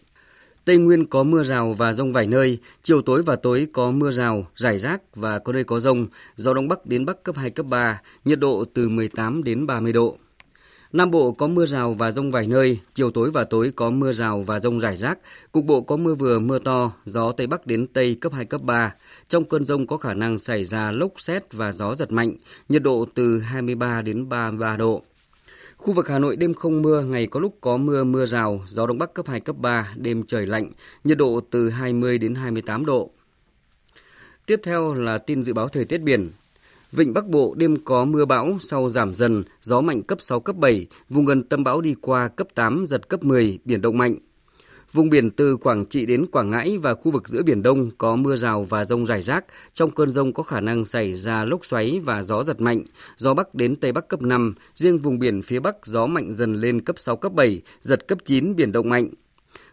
S6: Tây Nguyên có mưa rào và rông vài nơi, chiều tối và tối có mưa rào, rải rác và có nơi có rông, gió Đông Bắc đến Bắc cấp 2, cấp 3, nhiệt độ từ 18 đến 30 độ. Nam Bộ có mưa rào và rông vài nơi, chiều tối và tối có mưa rào và rông rải rác, cục bộ có mưa vừa mưa to, gió Tây Bắc đến Tây cấp 2, cấp 3. Trong cơn rông có khả năng xảy ra lốc xét và gió giật mạnh, nhiệt độ từ 23 đến 33 độ. Khu vực Hà Nội đêm không mưa, ngày có lúc có mưa mưa rào, gió đông bắc cấp 2 cấp 3, đêm trời lạnh, nhiệt độ từ 20 đến 28 độ. Tiếp theo là tin dự báo thời tiết biển. Vịnh Bắc Bộ đêm có mưa bão, sau giảm dần, gió mạnh cấp 6, cấp 7, vùng gần tâm bão đi qua cấp 8, giật cấp 10, biển động mạnh. Vùng biển từ Quảng Trị đến Quảng Ngãi và khu vực giữa Biển Đông có mưa rào và rông rải rác. Trong cơn rông có khả năng xảy ra lốc xoáy và gió giật mạnh. Gió Bắc đến Tây Bắc cấp 5. Riêng vùng biển phía Bắc gió mạnh dần lên cấp 6, cấp 7, giật cấp 9, biển động mạnh.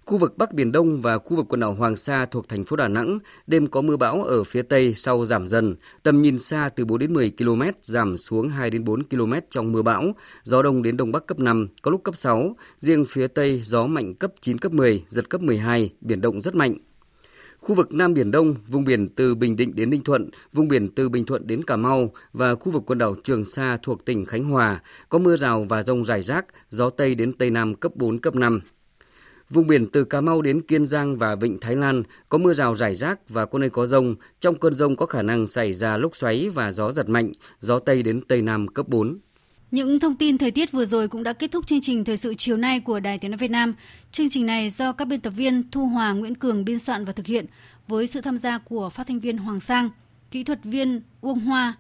S6: Khu vực Bắc Biển Đông và khu vực quần đảo Hoàng Sa thuộc thành phố Đà Nẵng, đêm có mưa bão ở phía Tây sau giảm dần, tầm nhìn xa từ 4 đến 10 km, giảm xuống 2 đến 4 km trong mưa bão, gió đông đến đông bắc cấp 5, có lúc cấp 6, riêng phía Tây gió mạnh cấp 9, cấp 10, giật cấp 12, biển động rất mạnh. Khu vực Nam Biển Đông, vùng biển từ Bình Định đến Ninh Thuận, vùng biển từ Bình Thuận đến Cà Mau và khu vực quần đảo Trường Sa thuộc tỉnh Khánh Hòa có mưa rào và rông rải rác, gió Tây đến Tây Nam cấp 4, cấp 5. Vùng biển từ Cà Mau đến Kiên Giang và Vịnh Thái Lan có mưa rào rải rác và có nơi có rông. Trong cơn rông có khả năng xảy ra lốc xoáy và gió giật mạnh, gió Tây đến Tây Nam cấp 4.
S1: Những thông tin thời tiết vừa rồi cũng đã kết thúc chương trình thời sự chiều nay của Đài Tiếng nói Việt Nam. Chương trình này do các biên tập viên Thu Hòa, Nguyễn Cường biên soạn và thực hiện với sự tham gia của phát thanh viên Hoàng Sang, kỹ thuật viên Uông Hoa,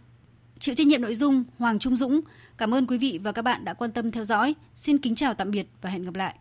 S1: chịu trách nhiệm nội dung Hoàng Trung Dũng. Cảm ơn quý vị và các bạn đã quan tâm theo dõi. Xin kính chào tạm biệt và hẹn gặp lại.